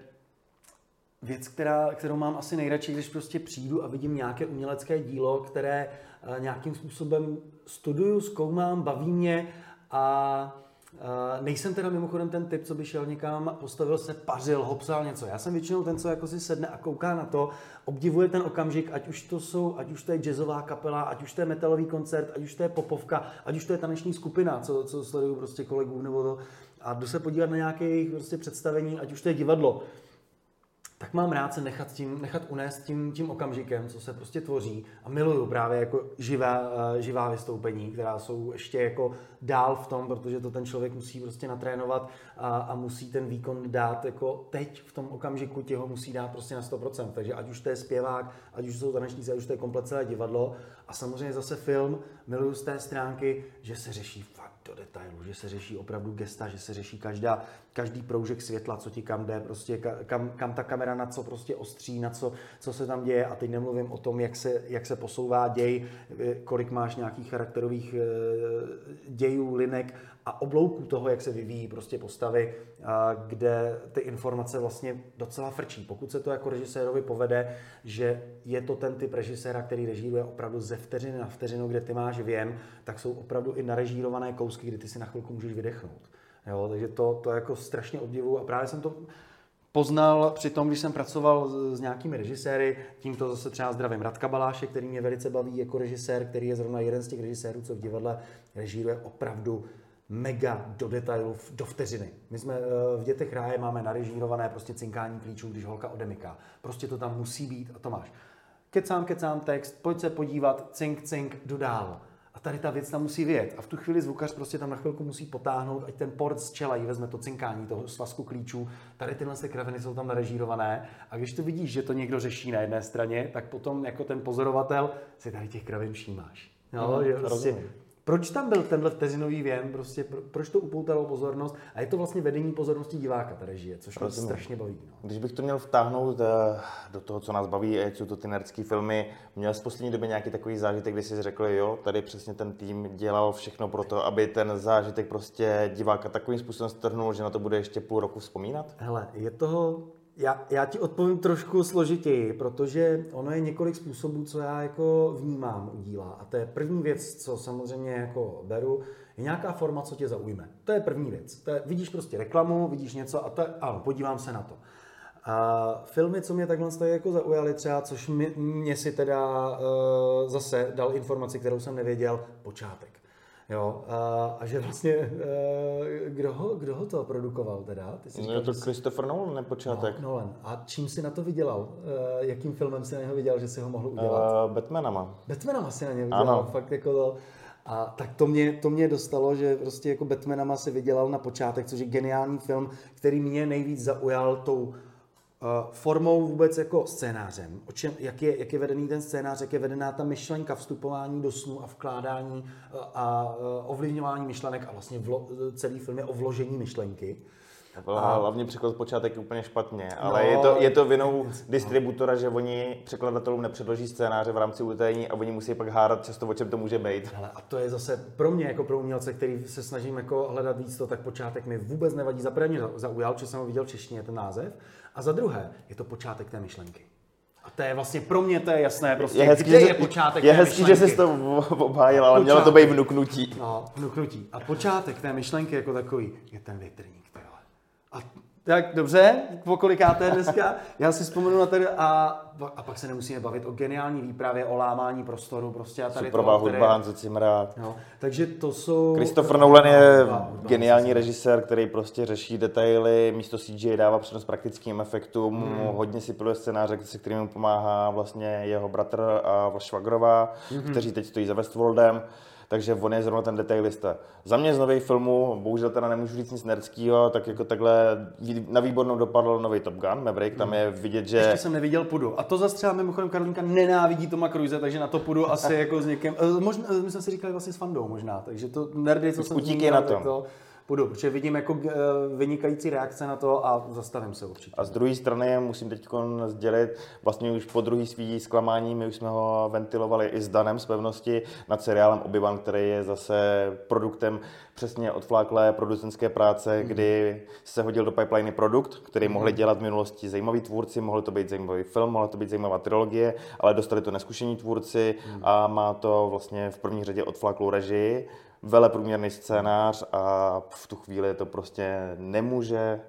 Speaker 2: věc, která, kterou mám asi nejradši, když prostě přijdu a vidím nějaké umělecké dílo, které uh, nějakým způsobem studuju, zkoumám, baví mě a Uh, nejsem teda mimochodem ten typ, co by šel někam, postavil se, pařil, hopsal něco. Já jsem většinou ten, co jako si sedne a kouká na to, obdivuje ten okamžik, ať už to jsou, ať už to je jazzová kapela, ať už to je metalový koncert, ať už to je popovka, ať už to je taneční skupina, co, co sleduju prostě kolegů nebo to. A jdu se podívat na nějaké jejich prostě představení, ať už to je divadlo tak mám rád se nechat, tím, nechat unést tím, tím okamžikem, co se prostě tvoří a miluju právě jako živá, eh, živá vystoupení, která jsou ještě jako dál v tom, protože to ten člověk musí prostě natrénovat a, a musí ten výkon dát jako teď v tom okamžiku ti ho musí dát prostě na 100%. Takže ať už to je zpěvák, ať už jsou tanečníci, ať už to je komplet celé divadlo a samozřejmě zase film miluju z té stránky, že se řeší do detailu, že se řeší opravdu gesta, že se řeší každá, každý proužek světla, co ti kam jde, prostě kam, kam ta kamera na co prostě ostří, na co, co se tam děje. A teď nemluvím o tom, jak se, jak se posouvá děj, eh, kolik máš nějakých charakterových eh, dějů, linek a oblouků toho, jak se vyvíjí prostě postavy, kde ty informace vlastně docela frčí. Pokud se to jako režisérovi povede, že je to ten typ režiséra, který režíruje opravdu ze vteřiny na vteřinu, kde ty máš věm, tak jsou opravdu i narežírované kousky, kdy ty si na chvilku můžeš vydechnout. Jo, takže to, to jako strašně obdivuju a právě jsem to poznal při tom, když jsem pracoval s, s nějakými režiséry, tímto zase třeba zdravím Radka Baláše, který mě velice baví jako režisér, který je zrovna jeden z těch režisérů, co v divadle režíruje opravdu mega do detailu, do vteřiny. My jsme eh, v Dětech ráje máme narežírované prostě cinkání klíčů, když holka odemyká. Prostě to tam musí být a to máš. Kecám, kecám text, pojď se podívat, cink, cink, jdu dál. A tady ta věc tam musí vyjet. A v tu chvíli zvukař prostě tam na chvilku musí potáhnout, ať ten port z čela jí vezme to cinkání toho svazku klíčů. Tady tyhle se kraviny jsou tam narežírované. A když to vidíš, že to někdo řeší na jedné straně, tak potom jako ten pozorovatel si tady těch kravin všímáš. No, no, že prostě proč tam byl tenhle vteřinový věm, prostě pro, proč to upoutalo pozornost a je to vlastně vedení pozornosti diváka ta režie, což mě strašně baví. No.
Speaker 1: Když bych to měl vtáhnout uh, do toho, co nás baví, a jsou to ty nerdské filmy, měl jsi v poslední době nějaký takový zážitek, kdy jsi řekl, jo, tady přesně ten tým dělal všechno pro to, aby ten zážitek prostě diváka takovým způsobem strhnul, že na to bude ještě půl roku vzpomínat?
Speaker 2: Hele, je toho já, já ti odpovím trošku složitěji, protože ono je několik způsobů, co já jako vnímám u díla. A to je první věc, co samozřejmě jako beru, je nějaká forma, co tě zaujme. To je první věc. To je, vidíš prostě reklamu, vidíš něco a to je, ano, podívám se na to. A filmy, co mě takhle tady jako zaujaly třeba, což mě, mě si teda uh, zase dal informaci, kterou jsem nevěděl, počátek. Jo, a, a že vlastně, uh, kdo, ho, kdo ho to produkoval teda?
Speaker 1: Ty jsi říkal, je to Christopher Nolan, ne počátek.
Speaker 2: No, Nolan. A čím si na to vydělal? Uh, jakým filmem si na něho viděl, že si ho mohl udělat?
Speaker 1: Uh, Batmanama.
Speaker 2: Batmanama si na něj vydělal, ano. fakt jako to. A tak to mě, to mě dostalo, že prostě jako Batmanama si vydělal na počátek, což je geniální film, který mě nejvíc zaujal tou Eh, formou vůbec jako scénářem. O čem, jak, je, jak je vedený ten scénář, jak je vedená ta myšlenka, vstupování do snu a vkládání eh, a eh, ovlivňování myšlenek a vlastně vlo, celý film je o vložení myšlenky.
Speaker 1: A hlavně překlad počátek je úplně špatně, ale no, je, to, je to vinou distributora, že oni překladatelům nepředloží scénáře v rámci utajení a oni musí pak hádat často, o čem to může být.
Speaker 2: Hele, a to je zase pro mě jako pro umělce, který se snažím jako hledat víc to, tak počátek mi vůbec nevadí. Za první zaujal, že jsem ho viděl v češtině ten název, a za druhé je to počátek té myšlenky. A to je vlastně pro mě to je jasné, prostě
Speaker 1: Je hezký,
Speaker 2: kde
Speaker 1: že,
Speaker 2: je počátek
Speaker 1: je
Speaker 2: té
Speaker 1: hezký, že
Speaker 2: myšlenky.
Speaker 1: jsi to obhájil, ale mělo to být vnuknutí.
Speaker 2: No, vnuknutí. A počátek té myšlenky jako takový je ten větrník. A tak dobře, po kolikáté dneska, já si vzpomenu na ten a, a pak se nemusíme bavit o geniální výpravě, o lámání prostoru prostě a tady které-
Speaker 1: hudba, Hanzo Zimmer.
Speaker 2: No, takže to jsou...
Speaker 1: Christopher Nolan je
Speaker 2: Hudba,
Speaker 1: geniální režisér, který prostě řeší detaily, místo CGI dává přednost praktickým efektům, hmm. hodně si piluje scénáře, se kterým mu pomáhá vlastně jeho bratr a Švagrová, hmm. kteří teď stojí za Westworldem. Takže on je zrovna ten detailista. Za mě z nových filmů, bohužel teda nemůžu říct nic nerdského, tak jako takhle na výbornou dopadl nový Top Gun, Maverick, tam je vidět, že...
Speaker 2: Ještě jsem neviděl Pudu. A to zase třeba mimochodem Karolinka nenávidí Toma Cruise, takže na to půjdu asi jako s někým. eh, Možná, eh, my jsme si říkali vlastně s Fandou možná, takže to nerdy, co jsem
Speaker 1: Utíkej
Speaker 2: zmínil,
Speaker 1: na tom.
Speaker 2: To půjdu, protože vidím jako eh, vynikající reakce na to a zastavím se určitě.
Speaker 1: A z druhé strany musím teď sdělit, vlastně už po druhý svý zklamání, my už jsme ho ventilovali i s Danem z pevnosti nad seriálem Obi-Wan, který je zase produktem přesně odfláklé producentské práce, kdy se hodil do pipeliny produkt, který mohli dělat v minulosti zajímaví tvůrci, mohl to být zajímavý film, mohla to být zajímavá trilogie, ale dostali to neskušení tvůrci a má to vlastně v první řadě odfláklou režii, veleprůměrný scénář a v tu chvíli to prostě nemůže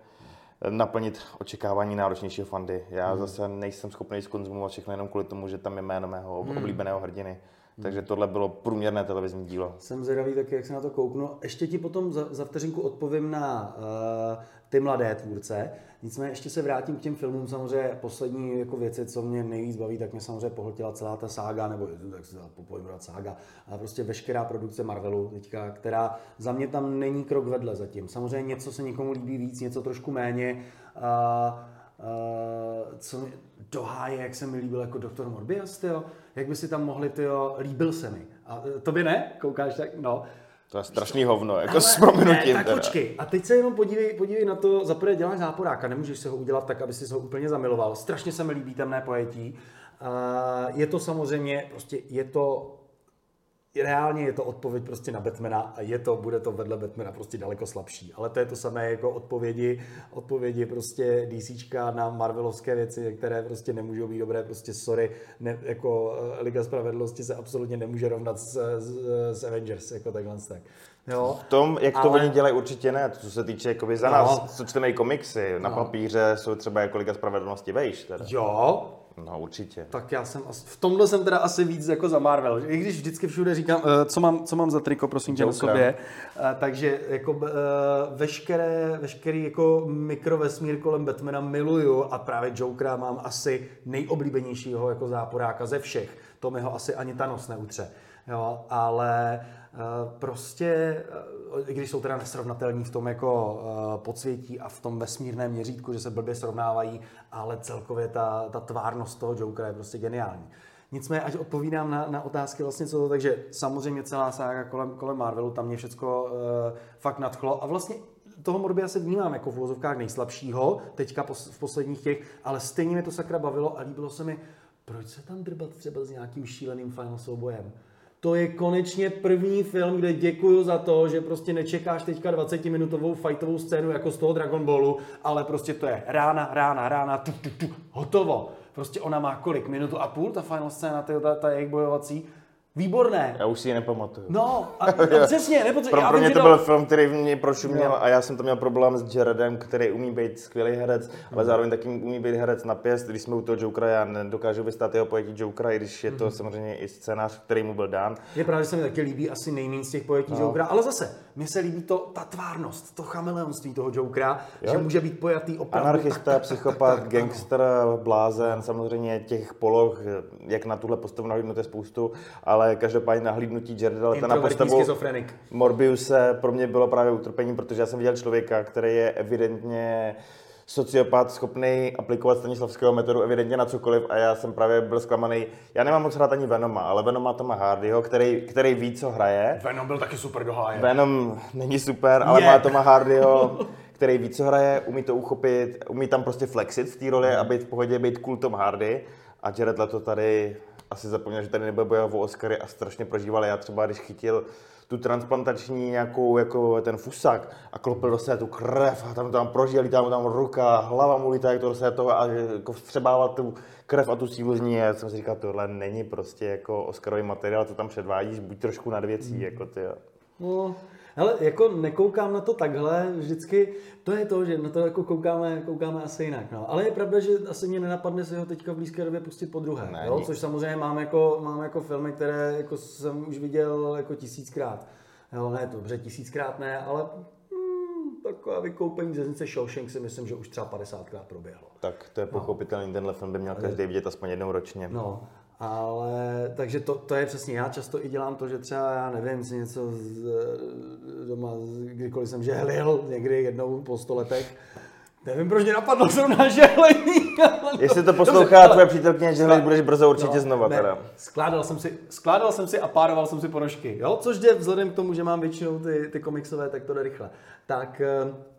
Speaker 1: naplnit očekávání náročnějšího fandy. Já hmm. zase nejsem schopný skonzumovat všechno jenom kvůli tomu, že tam je jméno mého oblíbeného hrdiny. Takže tohle bylo průměrné televizní dílo.
Speaker 2: Jsem zvědavý taky, jak se na to kouknu. Ještě ti potom za, za vteřinku odpovím na uh, ty mladé tvůrce. Nicméně ještě se vrátím k těm filmům. Samozřejmě poslední jako věci, co mě nejvíc baví, tak mě samozřejmě pohltila celá ta sága, nebo tak se dá sága, ale prostě veškerá produkce Marvelu teďka, která za mě tam není krok vedle zatím. Samozřejmě něco se někomu líbí víc, něco trošku méně. Uh, Uh, co mi do háje, jak se mi líbil jako doktor Morbius, tyjo. jak by si tam mohli, tyjo, líbil se mi. A eh, tobě ne? Koukáš tak? No.
Speaker 1: To je strašný hovno, jako s prominutím.
Speaker 2: Ne, tak počkej. A teď se jenom podívej, podívej na to, za prvé děláš záporáka, nemůžeš se ho udělat tak, aby si ho úplně zamiloval. Strašně se mi líbí temné pojetí. Uh, je to samozřejmě, prostě je to reálně je to odpověď prostě na Batmana a je to, bude to vedle Batmana prostě daleko slabší. Ale to je to samé jako odpovědi, odpovědi prostě DCčka na Marvelovské věci, které prostě nemůžou být dobré, prostě sorry, ne, jako eh, Liga spravedlnosti se absolutně nemůže rovnat s, s, s Avengers, jako takhle tak. Jo?
Speaker 1: V tom, jak to
Speaker 2: Ale-
Speaker 1: oni dělají, určitě ne. Co se týče jakoby za
Speaker 2: No.
Speaker 1: nás, co čteme i komiksy, na
Speaker 2: No.
Speaker 1: papíře jsou třeba jako Liga spravedlnosti vejš. Teda.
Speaker 2: Jo,
Speaker 1: No určitě.
Speaker 2: tak já jsem v tomhle jsem teda asi víc jako za Marvel. I když vždycky všude říkám, eh, co mám, co mám za triko, prosím tě, o
Speaker 1: Jokera.
Speaker 2: sobě. Eh, Takže jako eh, veškeré, veškerý jako mikrovesmír kolem Batmana miluju a právě Jokera mám asi nejoblíbenějšího jako záporáka ze všech. To mi ho asi ani Thanos neutře. Jo, ale eh, prostě, eh, i když jsou teda nesrovnatelní v tom jako eh, podsvětí a v tom vesmírném měřítku, že se blbě srovnávají, ale celkově ta, ta tvárnost toho Jokera je prostě geniální. Nicméně, ať odpovídám na, na otázky vlastně co to, takže samozřejmě celá sága kolem, kolem Marvelu, tam mě všecko uh, fakt nadchlo a vlastně toho Morbia se vnímám jako v uvozovkách nejslabšího, teďka pos, v posledních těch, ale stejně mě to sakra bavilo a líbilo se mi, proč se tam drbat třeba s nějakým šíleným final soubojem. To je konečně první film, kde děkuju za to, že prostě nečekáš teďka 20-minutovou fightovou scénu jako z toho Dragon Ballu, ale prostě to je rána, rána, rána, tu, tu, tu, hotovo. Prostě ona má kolik? Minutu a půl, ta final scéna, ta, ta, ta jejich bojovací. Výborné.
Speaker 1: Já už si ji nepamatuju.
Speaker 2: No, a, a přesně, nepotře-
Speaker 1: Pro, pro mě to byl film, který mě prošuměl
Speaker 2: Jo.
Speaker 1: a já jsem tam měl problém s Jaredem, který umí být skvělý herec,
Speaker 2: Mhm.
Speaker 1: ale zároveň taky umí být herec na pěst. Když jsme u toho Jokera, já nedokážu vystát jeho pojetí Jokera, i když je to
Speaker 2: Mhm.
Speaker 1: samozřejmě i scénář, který mu byl dán.
Speaker 2: Je pravda, že se mi taky líbí asi nejméně z těch pojetí no. Jokera, ale zase, mně se líbí to, ta tvárnost, to chameleonství toho Jokera,
Speaker 1: Jo.
Speaker 2: že může být pojatý opravdu.
Speaker 1: Anarchista,
Speaker 2: tak,
Speaker 1: psychopat,
Speaker 2: tak,
Speaker 1: gangster, blázen, samozřejmě těch poloh, jak na tuhle postavu nahlídnout je spoustu, ale každopádně nahlídnutí Jareda Leta na postavu. Morbiuse pro mě bylo právě utrpení, protože já jsem viděl člověka, který je evidentně sociopat, schopný aplikovat Stanislavského metodu evidentně na cokoliv a já jsem právě byl zklamaný. Já nemám moc rád ani Venoma, ale Venom má Toma Hardyho, který, který ví, co hraje.
Speaker 2: Venom byl taky super do háje.
Speaker 1: Venom není super, ale
Speaker 2: Je.
Speaker 1: má Toma Hardyho, který ví, co hraje, umí to uchopit, umí tam prostě flexit v té roli a být v pohodě, být cool Tom Hardy. A Jared Leto tady asi zapomněl, že tady nebude bojovat o Oscary a strašně prožíval. Já třeba, když chytil tu transplantační nějakou, jako ten fusák a klopil do sebe tu krev a tam tam prožil, tam tam ruka, hlava mu lítá, jak to do sebe toho a jako vstřebával tu krev a tu sílu z ní. Já jsem si říkal, tohle není prostě jako Oscarový materiál, co tam předvádíš, buď trošku nad věcí, mm. jako ty.
Speaker 2: No, ale jako nekoukám na to takhle, vždycky to je to, že na to jako koukáme, koukáme asi jinak. No. Ale je pravda, že asi mě nenapadne si ho teďka v blízké době pustit po druhé. Ne, jo? Což samozřejmě mám jako, mám jako filmy, které jako jsem už viděl jako tisíckrát. Jo, ne, to dobře, tisíckrát ne, ale hmm, taková vykoupení ze Znice Shawshank si myslím, že už třeba 50krát proběhlo.
Speaker 1: Tak to je pochopitelný, no. tenhle film by měl každý vidět aspoň jednou ročně.
Speaker 2: No, ale takže to, to je přesně, já často i dělám to, že třeba, já nevím, si něco z, doma, kdykoliv jsem žehlil, někdy jednou po sto letech, Nevím, proč mě napadlo zrovna žehlení.
Speaker 1: Jestli to poslouchá tvoje přítelkyně žehlit, budeš brzo určitě no, znova. Ne, teda.
Speaker 2: Skládal, jsem si, skládal jsem si a pároval jsem si ponožky. Jo? Což jde vzhledem k tomu, že mám většinou ty, ty komiksové, tak to jde rychle. Tak eh, Eh,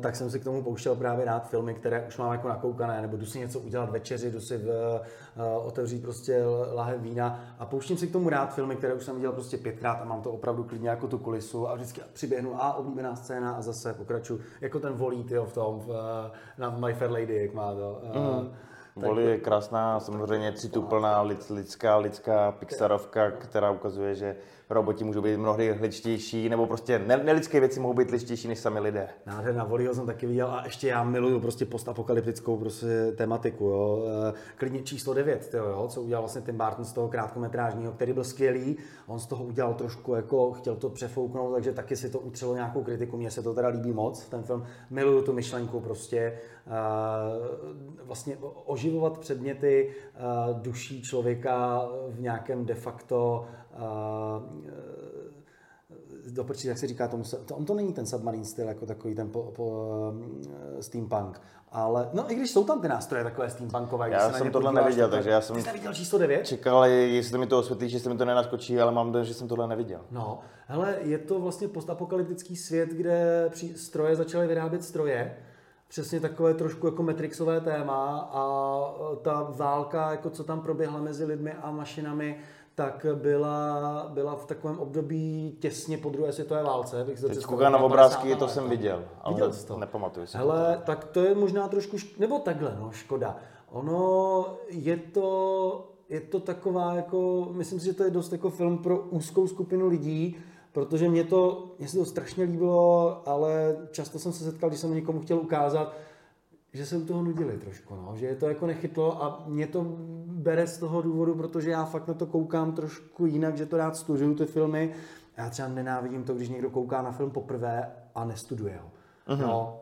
Speaker 2: tak jsem si k tomu pouštěl právě rád filmy, které už mám jako nakoukané, nebo jdu si něco udělat večeři, jdu si v, uh, otevřít prostě lahev vína a pouštím si k tomu rád filmy, které už jsem viděl prostě pětkrát a mám to opravdu klidně jako tu kulisu a vždycky přiběhnu a oblíbená scéna a zase pokračuju, jako ten volí tyjo, v tom, v, na My Fair Lady, jak má to. Uh,
Speaker 1: mm. Voli je krásná, samozřejmě cituplná lidská, lidská Pixarovka, která ukazuje, že roboti můžou být mnohdy ličtější, nebo prostě nelidské věci mohou být ličtější než sami lidé.
Speaker 2: Nádherná, Voliho jsem taky viděl a ještě já miluju prostě postapokalyptickou prostě tematiku, jo. Eh, klidně číslo 9, tyjo, jo, co udělal vlastně Tim Burton z toho krátkometrážního, který byl skvělý, on z toho udělal trošku jako, chtěl to přefouknout, takže taky si to utřelo nějakou kritiku, mně se to teda líbí moc, ten film, miluju tu myšlenku prostě, uh, vlastně oživovat předměty uh, duší člověka v nějakém de facto do prčí, jak se říká tomu, to, on to není ten submarine styl, jako takový ten po, po, uh, steampunk, ale no i když jsou tam ty nástroje takové steampunkové.
Speaker 1: Já jsem tohle neviděl, takže já jsem...
Speaker 2: Ty jsi neviděl číslo 9?
Speaker 1: Čekal, jestli mi to osvětlí, že se mi to nenaskočí, ale mám dojem, že jsem tohle neviděl.
Speaker 2: No, hele, je to vlastně postapokalyptický svět, kde stroje začaly vyrábět stroje, přesně takové trošku jako Matrixové téma a ta válka, jako co tam proběhla mezi lidmi a mašinami, tak byla, byla v takovém období těsně po druhé světové válce.
Speaker 1: Bych Teď koukám na obrázky, to jsem viděl, ale viděl to? nepamatuju si.
Speaker 2: Hele, to. tak to je možná trošku, šk- nebo takhle, no, škoda. Ono je to, je to taková jako, myslím si, že to je dost jako film pro úzkou skupinu lidí, protože mě to, mě se to strašně líbilo, ale často jsem se setkal, když jsem někomu chtěl ukázat, že se u toho nudili trošku, no, že je to jako nechytlo a mě to bere z toho důvodu, protože já fakt na to koukám trošku jinak, že to rád studuju ty filmy. Já třeba nenávidím to, když někdo kouká na film poprvé a nestuduje ho. Uh-huh. No,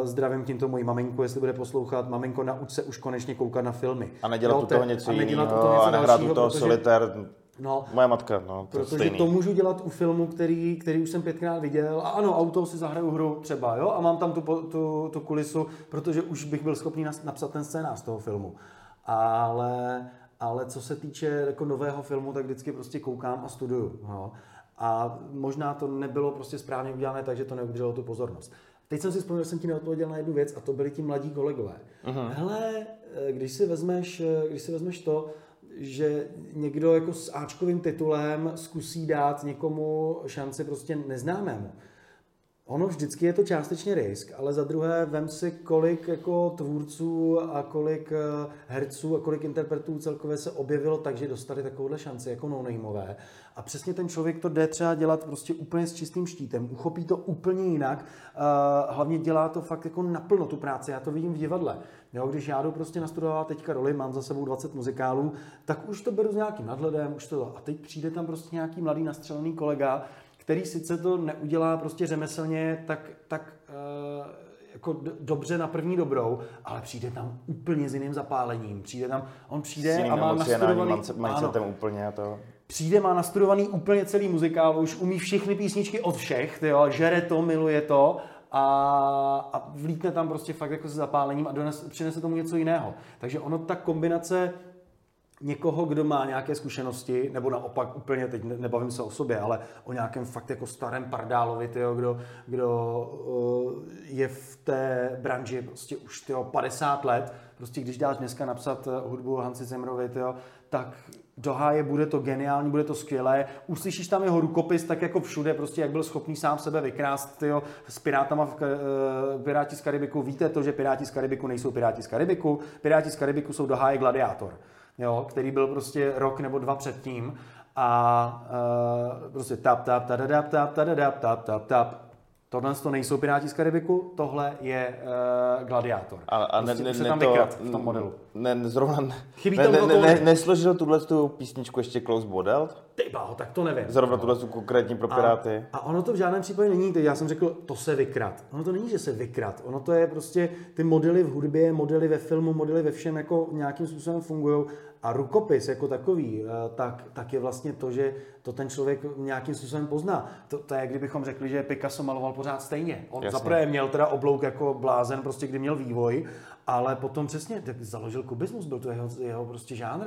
Speaker 2: uh, zdravím tímto moji maminku, jestli bude poslouchat. Maminko, nauč se už konečně koukat na filmy.
Speaker 1: A nedělat no, u toho něco jiného, a nehrát u toho protože, solitér. No, Moje matka, no,
Speaker 2: to Protože stejný. to můžu dělat u filmu, který, který už jsem pětkrát viděl. A ano, auto si zahraju hru třeba, jo, a mám tam tu, tu, tu kulisu, protože už bych byl schopný napsat ten scénář z toho filmu ale, ale co se týče jako nového filmu, tak vždycky prostě koukám a studuju. No. A možná to nebylo prostě správně udělané, takže to neudrželo tu pozornost. Teď jsem si vzpomněl, že jsem ti neodpověděl na jednu věc a to byli ti mladí kolegové. Uh-huh. Hele, když si, vezmeš, když si vezmeš to, že někdo jako s Ačkovým titulem zkusí dát někomu šanci prostě neznámému, Ono vždycky je to částečně risk, ale za druhé vem si, kolik jako tvůrců a kolik eh, herců a kolik interpretů celkově se objevilo tak, že dostali takovouhle šanci jako no A přesně ten člověk to jde třeba dělat prostě úplně s čistým štítem, uchopí to úplně jinak, eh, hlavně dělá to fakt jako naplno tu práci, já to vidím v divadle. Jo, když já jdu prostě nastudovat teďka roli, mám za sebou 20 muzikálů, tak už to beru s nějakým nadhledem, už to a teď přijde tam prostě nějaký mladý nastřelený kolega, který sice to neudělá prostě řemeslně tak, tak uh, jako dobře na první dobrou, ale přijde tam úplně s jiným zapálením. Přijde tam, on přijde a má nastudovaný...
Speaker 1: Ano, úplně to.
Speaker 2: Přijde, má nastudovaný úplně celý muzikál, už umí všechny písničky od všech, tyjo, žere to, miluje to a, a vlítne tam prostě fakt jako se zapálením a dones, přinese tomu něco jiného. Takže ono, ta kombinace někoho, kdo má nějaké zkušenosti, nebo naopak úplně, teď nebavím se o sobě, ale o nějakém fakt jako starém pardálovi, tyjo, kdo, kdo uh, je v té branži prostě už tyjo, 50 let, prostě když dáš dneska napsat eh, hudbu Hansi Zemrovi, tyjo, tak do háje, bude to geniální, bude to skvělé. Uslyšíš tam jeho rukopis tak jako všude, prostě jak byl schopný sám sebe vykrást, tyjo, s Pirátama v, uh, Piráti z Karibiku. Víte to, že Piráti z Karibiku nejsou Piráti z Karibiku, Piráti z Karibiku jsou do háje Gladiátor, jo, který byl prostě rok nebo dva předtím a uh, prostě tap, tap, tap tap, tadadap, tap, tap, tap, tap Tohle to nejsou Piráti z Karibiku, tohle je uh, Gladiátor.
Speaker 1: A, a
Speaker 2: prostě
Speaker 1: ne,
Speaker 2: se
Speaker 1: ne,
Speaker 2: tam
Speaker 1: to,
Speaker 2: v tom modelu.
Speaker 1: Ne, zrovna ne,
Speaker 2: Chybí
Speaker 1: ne,
Speaker 2: tam
Speaker 1: ne, ne, ne, nesložil tuhle tu písničku ještě Klaus Bodel?
Speaker 2: Ty bláho, tak to nevím.
Speaker 1: Zrovna tuhle tu konkrétní pro Piráty?
Speaker 2: A, a ono to v žádném případě není, teď já jsem řekl, to se vykrat. Ono to není, že se vykrat. Ono to je prostě ty modely v hudbě, modely ve filmu, modely ve všem jako nějakým způsobem fungují. A rukopis jako takový, eh, tak, tak je vlastně to, že to ten člověk nějakým způsobem pozná. To, to je, kdybychom řekli, že Picasso maloval pořád stejně. On zaprvé měl teda oblouk jako blázen, prostě kdy měl vývoj, ale potom přesně tak založil kubismus, byl to jeho, jeho prostě žánr,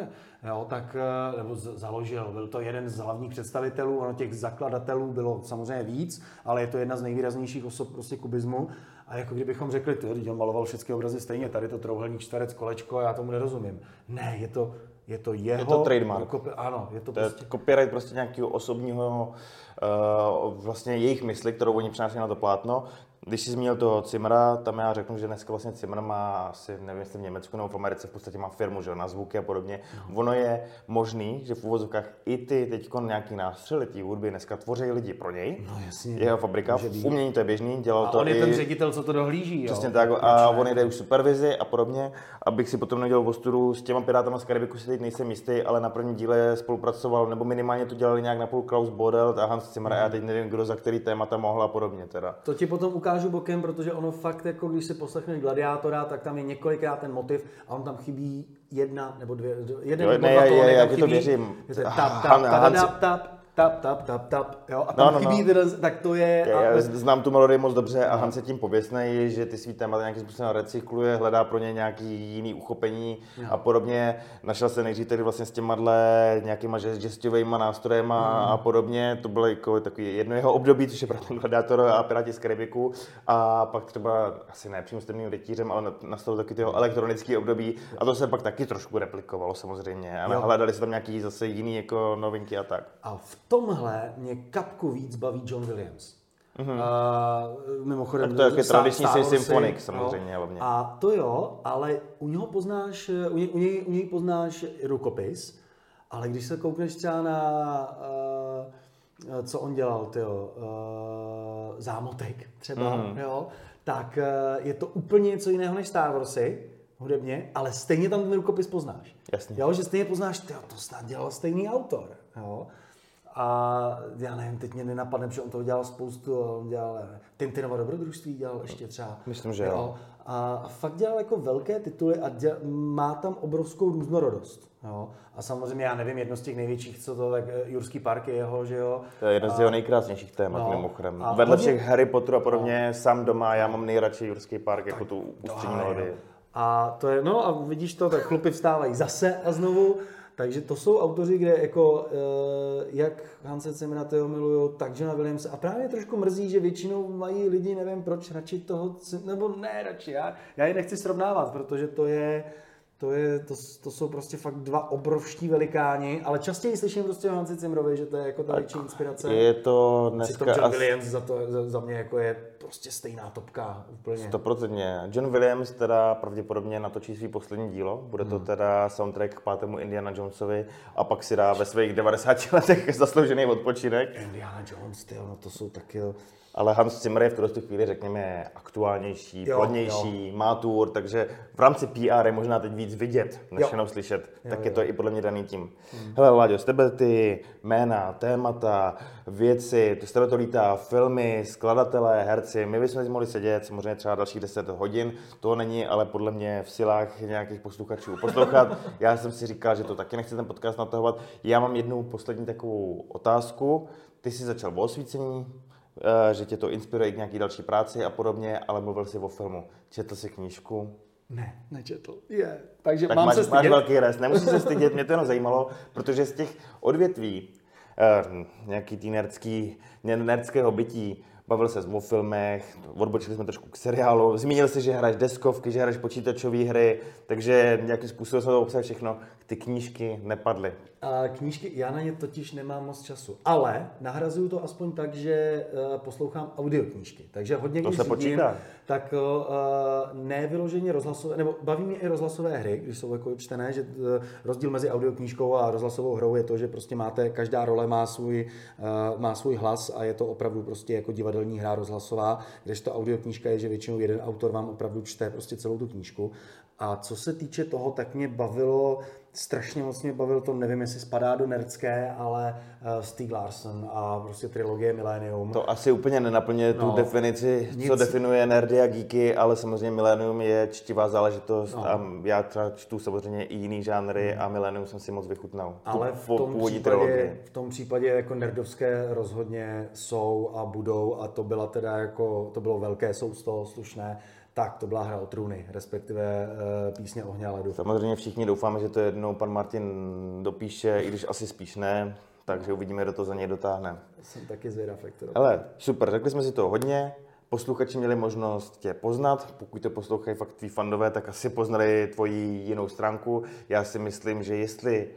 Speaker 2: jo, tak, eh, nebo z- založil, byl to jeden z hlavních představitelů, ono těch zakladatelů bylo samozřejmě víc, ale je to jedna z nejvýraznějších osob prostě kubismu. A jako kdybychom řekli, ty, on maloval všechny obrazy stejně, tady to trouhelník, čtverec, kolečko, já tomu nerozumím. Ne, je to, je to jeho...
Speaker 1: to trademark.
Speaker 2: rukopi- Ano, je to,
Speaker 1: To je
Speaker 2: prostě...
Speaker 1: copyright prostě nějakého osobního, uh, vlastně jejich mysli, kterou oni přinášejí na to plátno. Když jsi zmínil toho Cimra, tam já řeknu, že dneska vlastně Cimr má asi, nevím jestli v Německu nebo v Americe, v podstatě má firmu, že na zvuky a podobně.
Speaker 2: No.
Speaker 1: Ono je možný, že v úvozovkách i ty teď nějaký nástřely té hudby dneska tvoří lidi pro něj.
Speaker 2: No jasně.
Speaker 1: Jeho fabrika, v umění to je běžný, dělal
Speaker 2: A
Speaker 1: to
Speaker 2: on je
Speaker 1: i...
Speaker 2: ten ředitel, co to dohlíží, jo?
Speaker 1: Přesně tak, a on jde už supervizi a podobně, abych si potom nedělal ostudu s těma Pirátama z Karibiku si teď nejsem jistý, ale na prvním díle spolupracoval, nebo minimálně to dělali nějak napůl Klaus Bodel a Hans Zimmer, a já teď nevím, kdo za který témata mohl a podobně teda.
Speaker 2: To ti potom ukážu bokem, protože ono fakt, jako když si poslechneš Gladiátora, tak tam je několikrát ten motiv a on tam chybí jedna nebo dvě, jeden
Speaker 1: Jo,
Speaker 2: nebo
Speaker 1: ne,
Speaker 2: dva tóny
Speaker 1: je-
Speaker 2: tam
Speaker 1: já ti to věřím.
Speaker 2: Tap, tap, tap, tap, tap, tap, tap, tap, tap, jo, a tam
Speaker 1: No, no,
Speaker 2: chybí
Speaker 1: no.
Speaker 2: ten, tak to je...
Speaker 1: Já,
Speaker 2: a-
Speaker 1: já znám tu melodii moc dobře a Hans je tím pověstný, že ty svý témata nějakým způsobem recykluje, hledá pro ně nějaký jiný uchopení a podobně. Našel se nejdřív tedy vlastně s těma nějakýma žestovými nástrojema a podobně. To bylo jako takový jedno jeho období, což je právě Gladiator a Piráti z Karibiku. A pak třeba, asi ne přímo s temným rytířem, ale nastalo taky toho elektronický období a to se pak taky trošku replikovalo samozřejmě. A
Speaker 2: Jo.
Speaker 1: hledali se tam nějaký zase jiný jako novinky a tak.
Speaker 2: A v tomhle mě kapku víc baví John Williams. Mm-hmm. A, mimochodem,
Speaker 1: Tak to je taky tradiční
Speaker 2: Star
Speaker 1: symfonik samozřejmě hlavně.
Speaker 2: A to jo, ale u něho poznáš, u něj, u něj, u něj poznáš rukopis, ale když se koukneš třeba na, uh, co on dělal, tyjo, uh, zámotek třeba, mm. jo, tak uh, je to úplně něco jiného než Star Warsy, hudebně, ale stejně tam ten rukopis poznáš.
Speaker 1: Jasně.
Speaker 2: Jo, že stejně poznáš, tyjo, to snad dělal stejný autor. Jo. A já nevím, teď mě nenapadne, protože on toho dělal spoustu, on dělal Tintinova dobrodružství, dělal ještě třeba.
Speaker 1: Myslím, že jo.
Speaker 2: A fakt dělal jako velké tituly a děl, má tam obrovskou různorodost. Jo. A samozřejmě já nevím, jedno z těch největších, co to, tak eh, Jurský park je jeho, že jo.
Speaker 1: To je jeden z jeho nejkrásnějších témat,
Speaker 2: No.
Speaker 1: no, mimochodem.
Speaker 2: A
Speaker 1: Vedle všech Harry Potterů a podobně, sám doma, já mám nejradši Jurský park, jako tu ústřední melodii.
Speaker 2: jo. A to je, no a vidíš to, tak chlupy vstávají zase a znovu. Takže to jsou autoři, kde jako, eh, jak Hanse Cimra toho milují, tak Johna Williamse. A právě trošku mrzí, že většinou mají lidi, nevím proč, radši toho, nebo ne radši, já, já je nechci srovnávat, protože to je, to, je, to, to jsou prostě fakt dva obrovští velikáni, ale častěji slyším prostě o Hansi Cimrovi, že to je jako ta větší inspirace.
Speaker 1: Je to
Speaker 2: Přitom
Speaker 1: dneska
Speaker 2: John
Speaker 1: asi
Speaker 2: Williams za, to, za, za mě jako je prostě stejná topka úplně.
Speaker 1: stoprocentně. John Williams teda pravděpodobně natočí svý poslední dílo. Bude to teda soundtrack k pátému Indiana Jonesovi a pak si dá ve svých 90 letech zasloužený odpočinek.
Speaker 2: Indiana Jones, ty, no to jsou taky...
Speaker 1: Ale Hans Zimmer je v tuhle chvíli, řekněme, aktuálnější,
Speaker 2: Jo,
Speaker 1: plodnější, má tour, takže v rámci PR je možná teď víc vidět, než
Speaker 2: Jo.
Speaker 1: jenom slyšet.
Speaker 2: Jo,
Speaker 1: tak
Speaker 2: jo.
Speaker 1: je to i podle mě daný tím. Hmm. Hele, Láďo, z tebe ty jména, témata, věci, to z tebe to lítá, filmy, skladatelé, herci, my bychom si mohli sedět samozřejmě třeba dalších 10 hodin, to není ale podle mě v silách nějakých posluchačů poslouchat. Já jsem si říkal, že to taky nechci ten podcast natahovat. Já mám jednu poslední takovou otázku. Ty jsi začal o osvícení, eh, že tě to inspiruje k nějaký další práci a podobně, ale mluvil jsi o filmu. Četl jsi knížku?
Speaker 2: Ne, nečetl. Je. Takže
Speaker 1: Tak
Speaker 2: mám
Speaker 1: máš,
Speaker 2: se
Speaker 1: máš
Speaker 2: stydět?
Speaker 1: velký rest, nemusíš se stydět, mě to jenom zajímalo, protože z těch odvětví, eh, nějaký tý nerdský, ner- nerdského bytí, bavil se o filmech, odbočili jsme trošku k seriálu, zmínil jsi, že hraješ deskovky, že hraješ počítačové hry, takže nějakým způsobem jsme to obsahli všechno. Ty knížky nepadly.
Speaker 2: A knížky, já na ně totiž nemám moc času, ale nahrazuju to aspoň tak, že uh, poslouchám audioknížky. Takže hodně,
Speaker 1: To
Speaker 2: když
Speaker 1: se
Speaker 2: řídím,
Speaker 1: počítá.
Speaker 2: tak uh, ne vyloženě rozhlasové, nebo baví mě i rozhlasové hry, když jsou jako čtené, že uh, rozdíl mezi audioknížkou a rozhlasovou hrou je to, že prostě máte, každá role má svůj, uh, má svůj hlas a je to opravdu prostě jako divadelní hra rozhlasová, kdežto audioknížka je, že většinou jeden autor vám opravdu čte prostě celou tu knížku. A co se týče toho, tak mě bavilo, strašně moc mě bavilo to, nevím, jestli spadá do nerdské, ale uh, Stieg Larsson a prostě trilogie Millennium.
Speaker 1: To asi úplně nenaplňuje tu
Speaker 2: No,
Speaker 1: definici, co
Speaker 2: nic.
Speaker 1: definuje nerdy a geeky, ale samozřejmě Millennium je čtivá záležitost
Speaker 2: No.
Speaker 1: a já třeba čtu samozřejmě i jiný žánry a Millennium jsem si moc vychutnal. Tu
Speaker 2: Ale v tom,
Speaker 1: původní
Speaker 2: případě,
Speaker 1: trilogii.
Speaker 2: v tom případě jako nerdovské rozhodně jsou a budou a to byla teda jako, to bylo velké sousto, slušné, tak to byla hra o trůny, respektive eh, písně ohně a ledu.
Speaker 1: Samozřejmě všichni doufáme, že to jednou pan Martin dopíše, i když asi spíš ne, takže uvidíme, kdo to za něj dotáhne.
Speaker 2: Jsem taky zvědav, jak to
Speaker 1: Hele, super, řekli jsme si to hodně. Posluchači měli možnost tě poznat. Pokud to poslouchají fakt tví fandové, tak asi poznali tvoji jinou stránku. Já si myslím, že jestli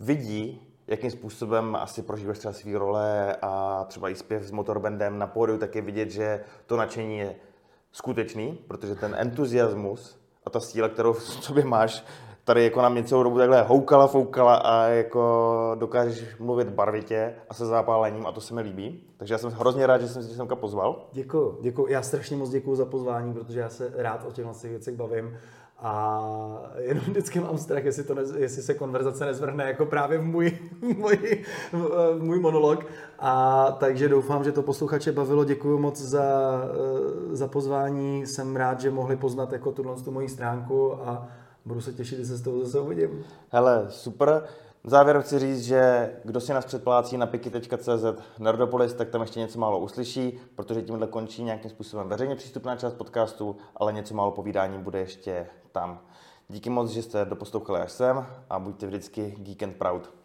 Speaker 1: vidí, jakým způsobem asi prožíváš třeba svý role a třeba i zpěv s motorbandem na pódiu, tak je vidět, že to nadšení je skutečný, protože ten entuziasmus a ta síla, kterou v sobě máš, tady jako nám něco dobu takhle houkala, foukala a jako dokážeš mluvit barvitě a se zápálením a to se mi líbí. Takže já jsem hrozně rád, že jsem tě semka pozval.
Speaker 2: Děkuji, děkuji. Já strašně moc děkuji za pozvání, protože já se rád o těchto těch věcech bavím. A jenom vždycky mám strach, jestli, to ne, jestli se konverzace nezvrhne jako právě v můj, můj, v můj monolog. A takže doufám, že to posluchače bavilo. Děkuji moc za, eh, za pozvání. Jsem rád, že mohli poznat jako tuhle tu moji stránku a budu se těšit, že se s tou zase uvidím.
Speaker 1: Hele, super. V závěru chci říct, že kdo si nás předplácí na piky.cz Nerdopolis, tak tam ještě něco málo uslyší, protože tímhle končí nějakým způsobem veřejně přístupná část podcastu, ale něco málo povídání bude ještě tam. Díky moc, že jste doposlouchali až sem a buďte vždycky geek and proud.